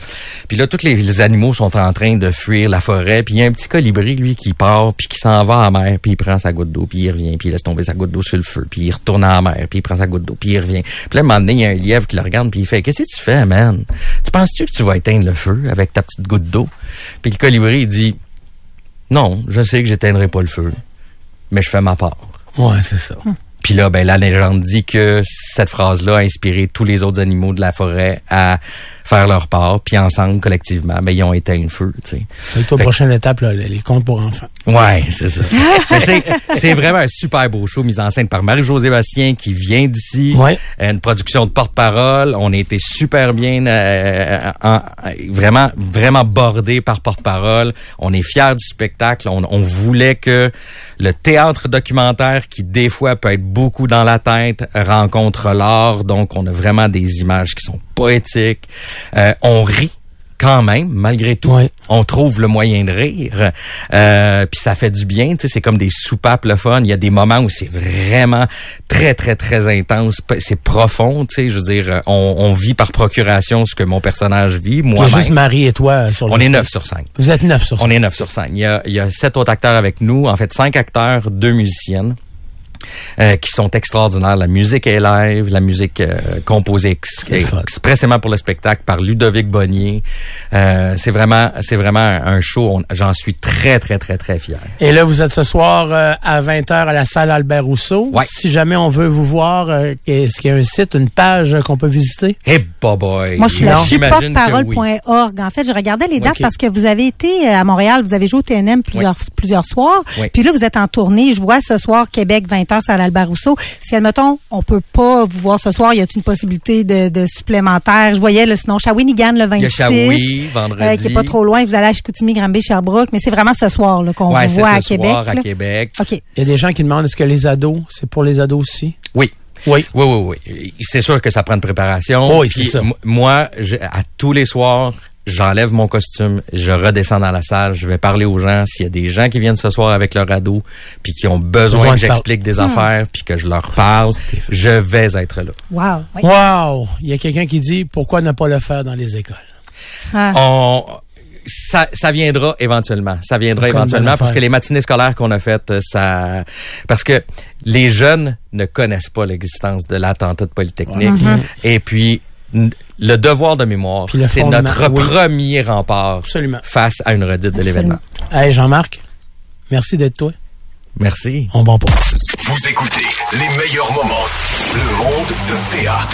Puis là, tous les, les animaux sont en train de fuir la forêt. Puis il y a un petit colibri, lui, qui part, puis qui s'en va à la mer, puis il prend sa goutte d'eau, puis il revient, puis il laisse tomber sa goutte d'eau sur le feu, puis il retourne à la mer, puis il prend sa goutte d'eau, puis il revient. Puis là, à un moment donné, il y a un lièvre qui le regarde, puis il fait « Qu'est-ce que tu fais, man? Tu penses-tu que tu vas éteindre le feu avec ta petite goutte d'eau? » Puis le colibri, il dit « Non, je sais que j'éteindrai pas le feu, mais je fais ma part. » Ouais, c'est ça. Puis là, ben, la légende dit que cette phrase-là a inspiré tous les autres animaux de la forêt à faire leur part, puis ensemble, collectivement, ben, ils ont éteint le feu, tu sais. C'est la prochaine étape, là, les contes pour enfants. Ouais, c'est ça. [laughs] Mais tu sais, c'est vraiment un super beau show mis en scène par Marie-Josée Bastien qui vient d'ici. Ouais. Euh, Une production de porte-parole. On a été super bien, euh, en- vraiment, vraiment bordé par porte-parole. On est fiers du spectacle. On, on voulait que le théâtre documentaire, qui des fois peut être beaucoup dans la tête, rencontre l'art. Donc, on a vraiment des images qui sont poétiques. Euh, on rit quand même, malgré tout. Ouais. On trouve le moyen de rire. Euh, Puis ça fait du bien. Tu sais, c'est comme des soupapes le fun. Il y a des moments où c'est vraiment très, très, très intense. C'est profond. Tu sais, je veux dire, on, on vit par procuration ce que mon personnage vit. Il y a Moi, juste Marie et toi euh, sur le on est neuf sur cinq. Vous êtes neuf sur On est neuf sur cinq. Il y a, il y a sept autres acteurs avec nous. En fait, cinq acteurs, deux musiciennes. Euh, qui sont extraordinaires. La musique est live, la musique euh, composée ex- expressément pour le spectacle par Ludovic Bonnier. Euh, c'est vraiment, c'est vraiment un, show. J'en suis très, très, très, très fier. Et là, vous êtes ce soir euh, à 20h à la salle Albert Rousseau. Ouais. Si jamais on veut vous voir, euh, est-ce qu'il y a un site, une page euh, qu'on peut visiter? Hey, boy. Moi, je suis Non. là. Je suis porte-parole.org. En fait, je regardais les dates parce que vous avez été à Montréal, vous avez joué au TNM plusieurs, plusieurs soirs. Oui. Puis là, vous êtes en tournée. Je vois ce soir Québec 20h à l'Albert Rousseau. Si, admettons, on peut pas vous voir ce soir, y a-t-il une possibilité de, de supplémentaire? Je voyais, là, sinon, Shawinigan le 26. Il y a Shawi, vendredi. euh, qui est pas trop loin. Vous allez à Chicoutimi, Granby, Sherbrooke. Mais c'est vraiment ce soir qu'on Ouais, vous c'est voit ce à Québec. soir à. Québec. OK. Il y a des gens qui demandent est-ce que les ados, c'est pour les ados aussi? Oui. Oui. Oui, oui, oui. C'est sûr que ça prend une préparation. Oui, c'est ça. Moi, je- à tous les soirs, j'enlève mon costume, je redescends dans la salle, je vais parler aux gens. S'il y a des gens qui viennent ce soir avec leur ado, puis qui ont besoin que j'explique des affaires, puis que je leur parle, je vais être là. Wow. Oui. Wow! Il y a quelqu'un qui dit pourquoi ne pas le faire dans les écoles? Ah. On, ça, ça viendra éventuellement. Ça viendra éventuellement parce que les matinées scolaires qu'on a faites, euh, ça, parce que les jeunes ne connaissent pas l'existence de l'attentat de Polytechnique. Et puis, le devoir de mémoire, c'est notre oui. premier rempart Absolument. face à une redite de l'événement. Hey, Jean-Marc, merci d'être toi. Merci. On va pas. Vous écoutez les meilleurs moments. Le monde de PA.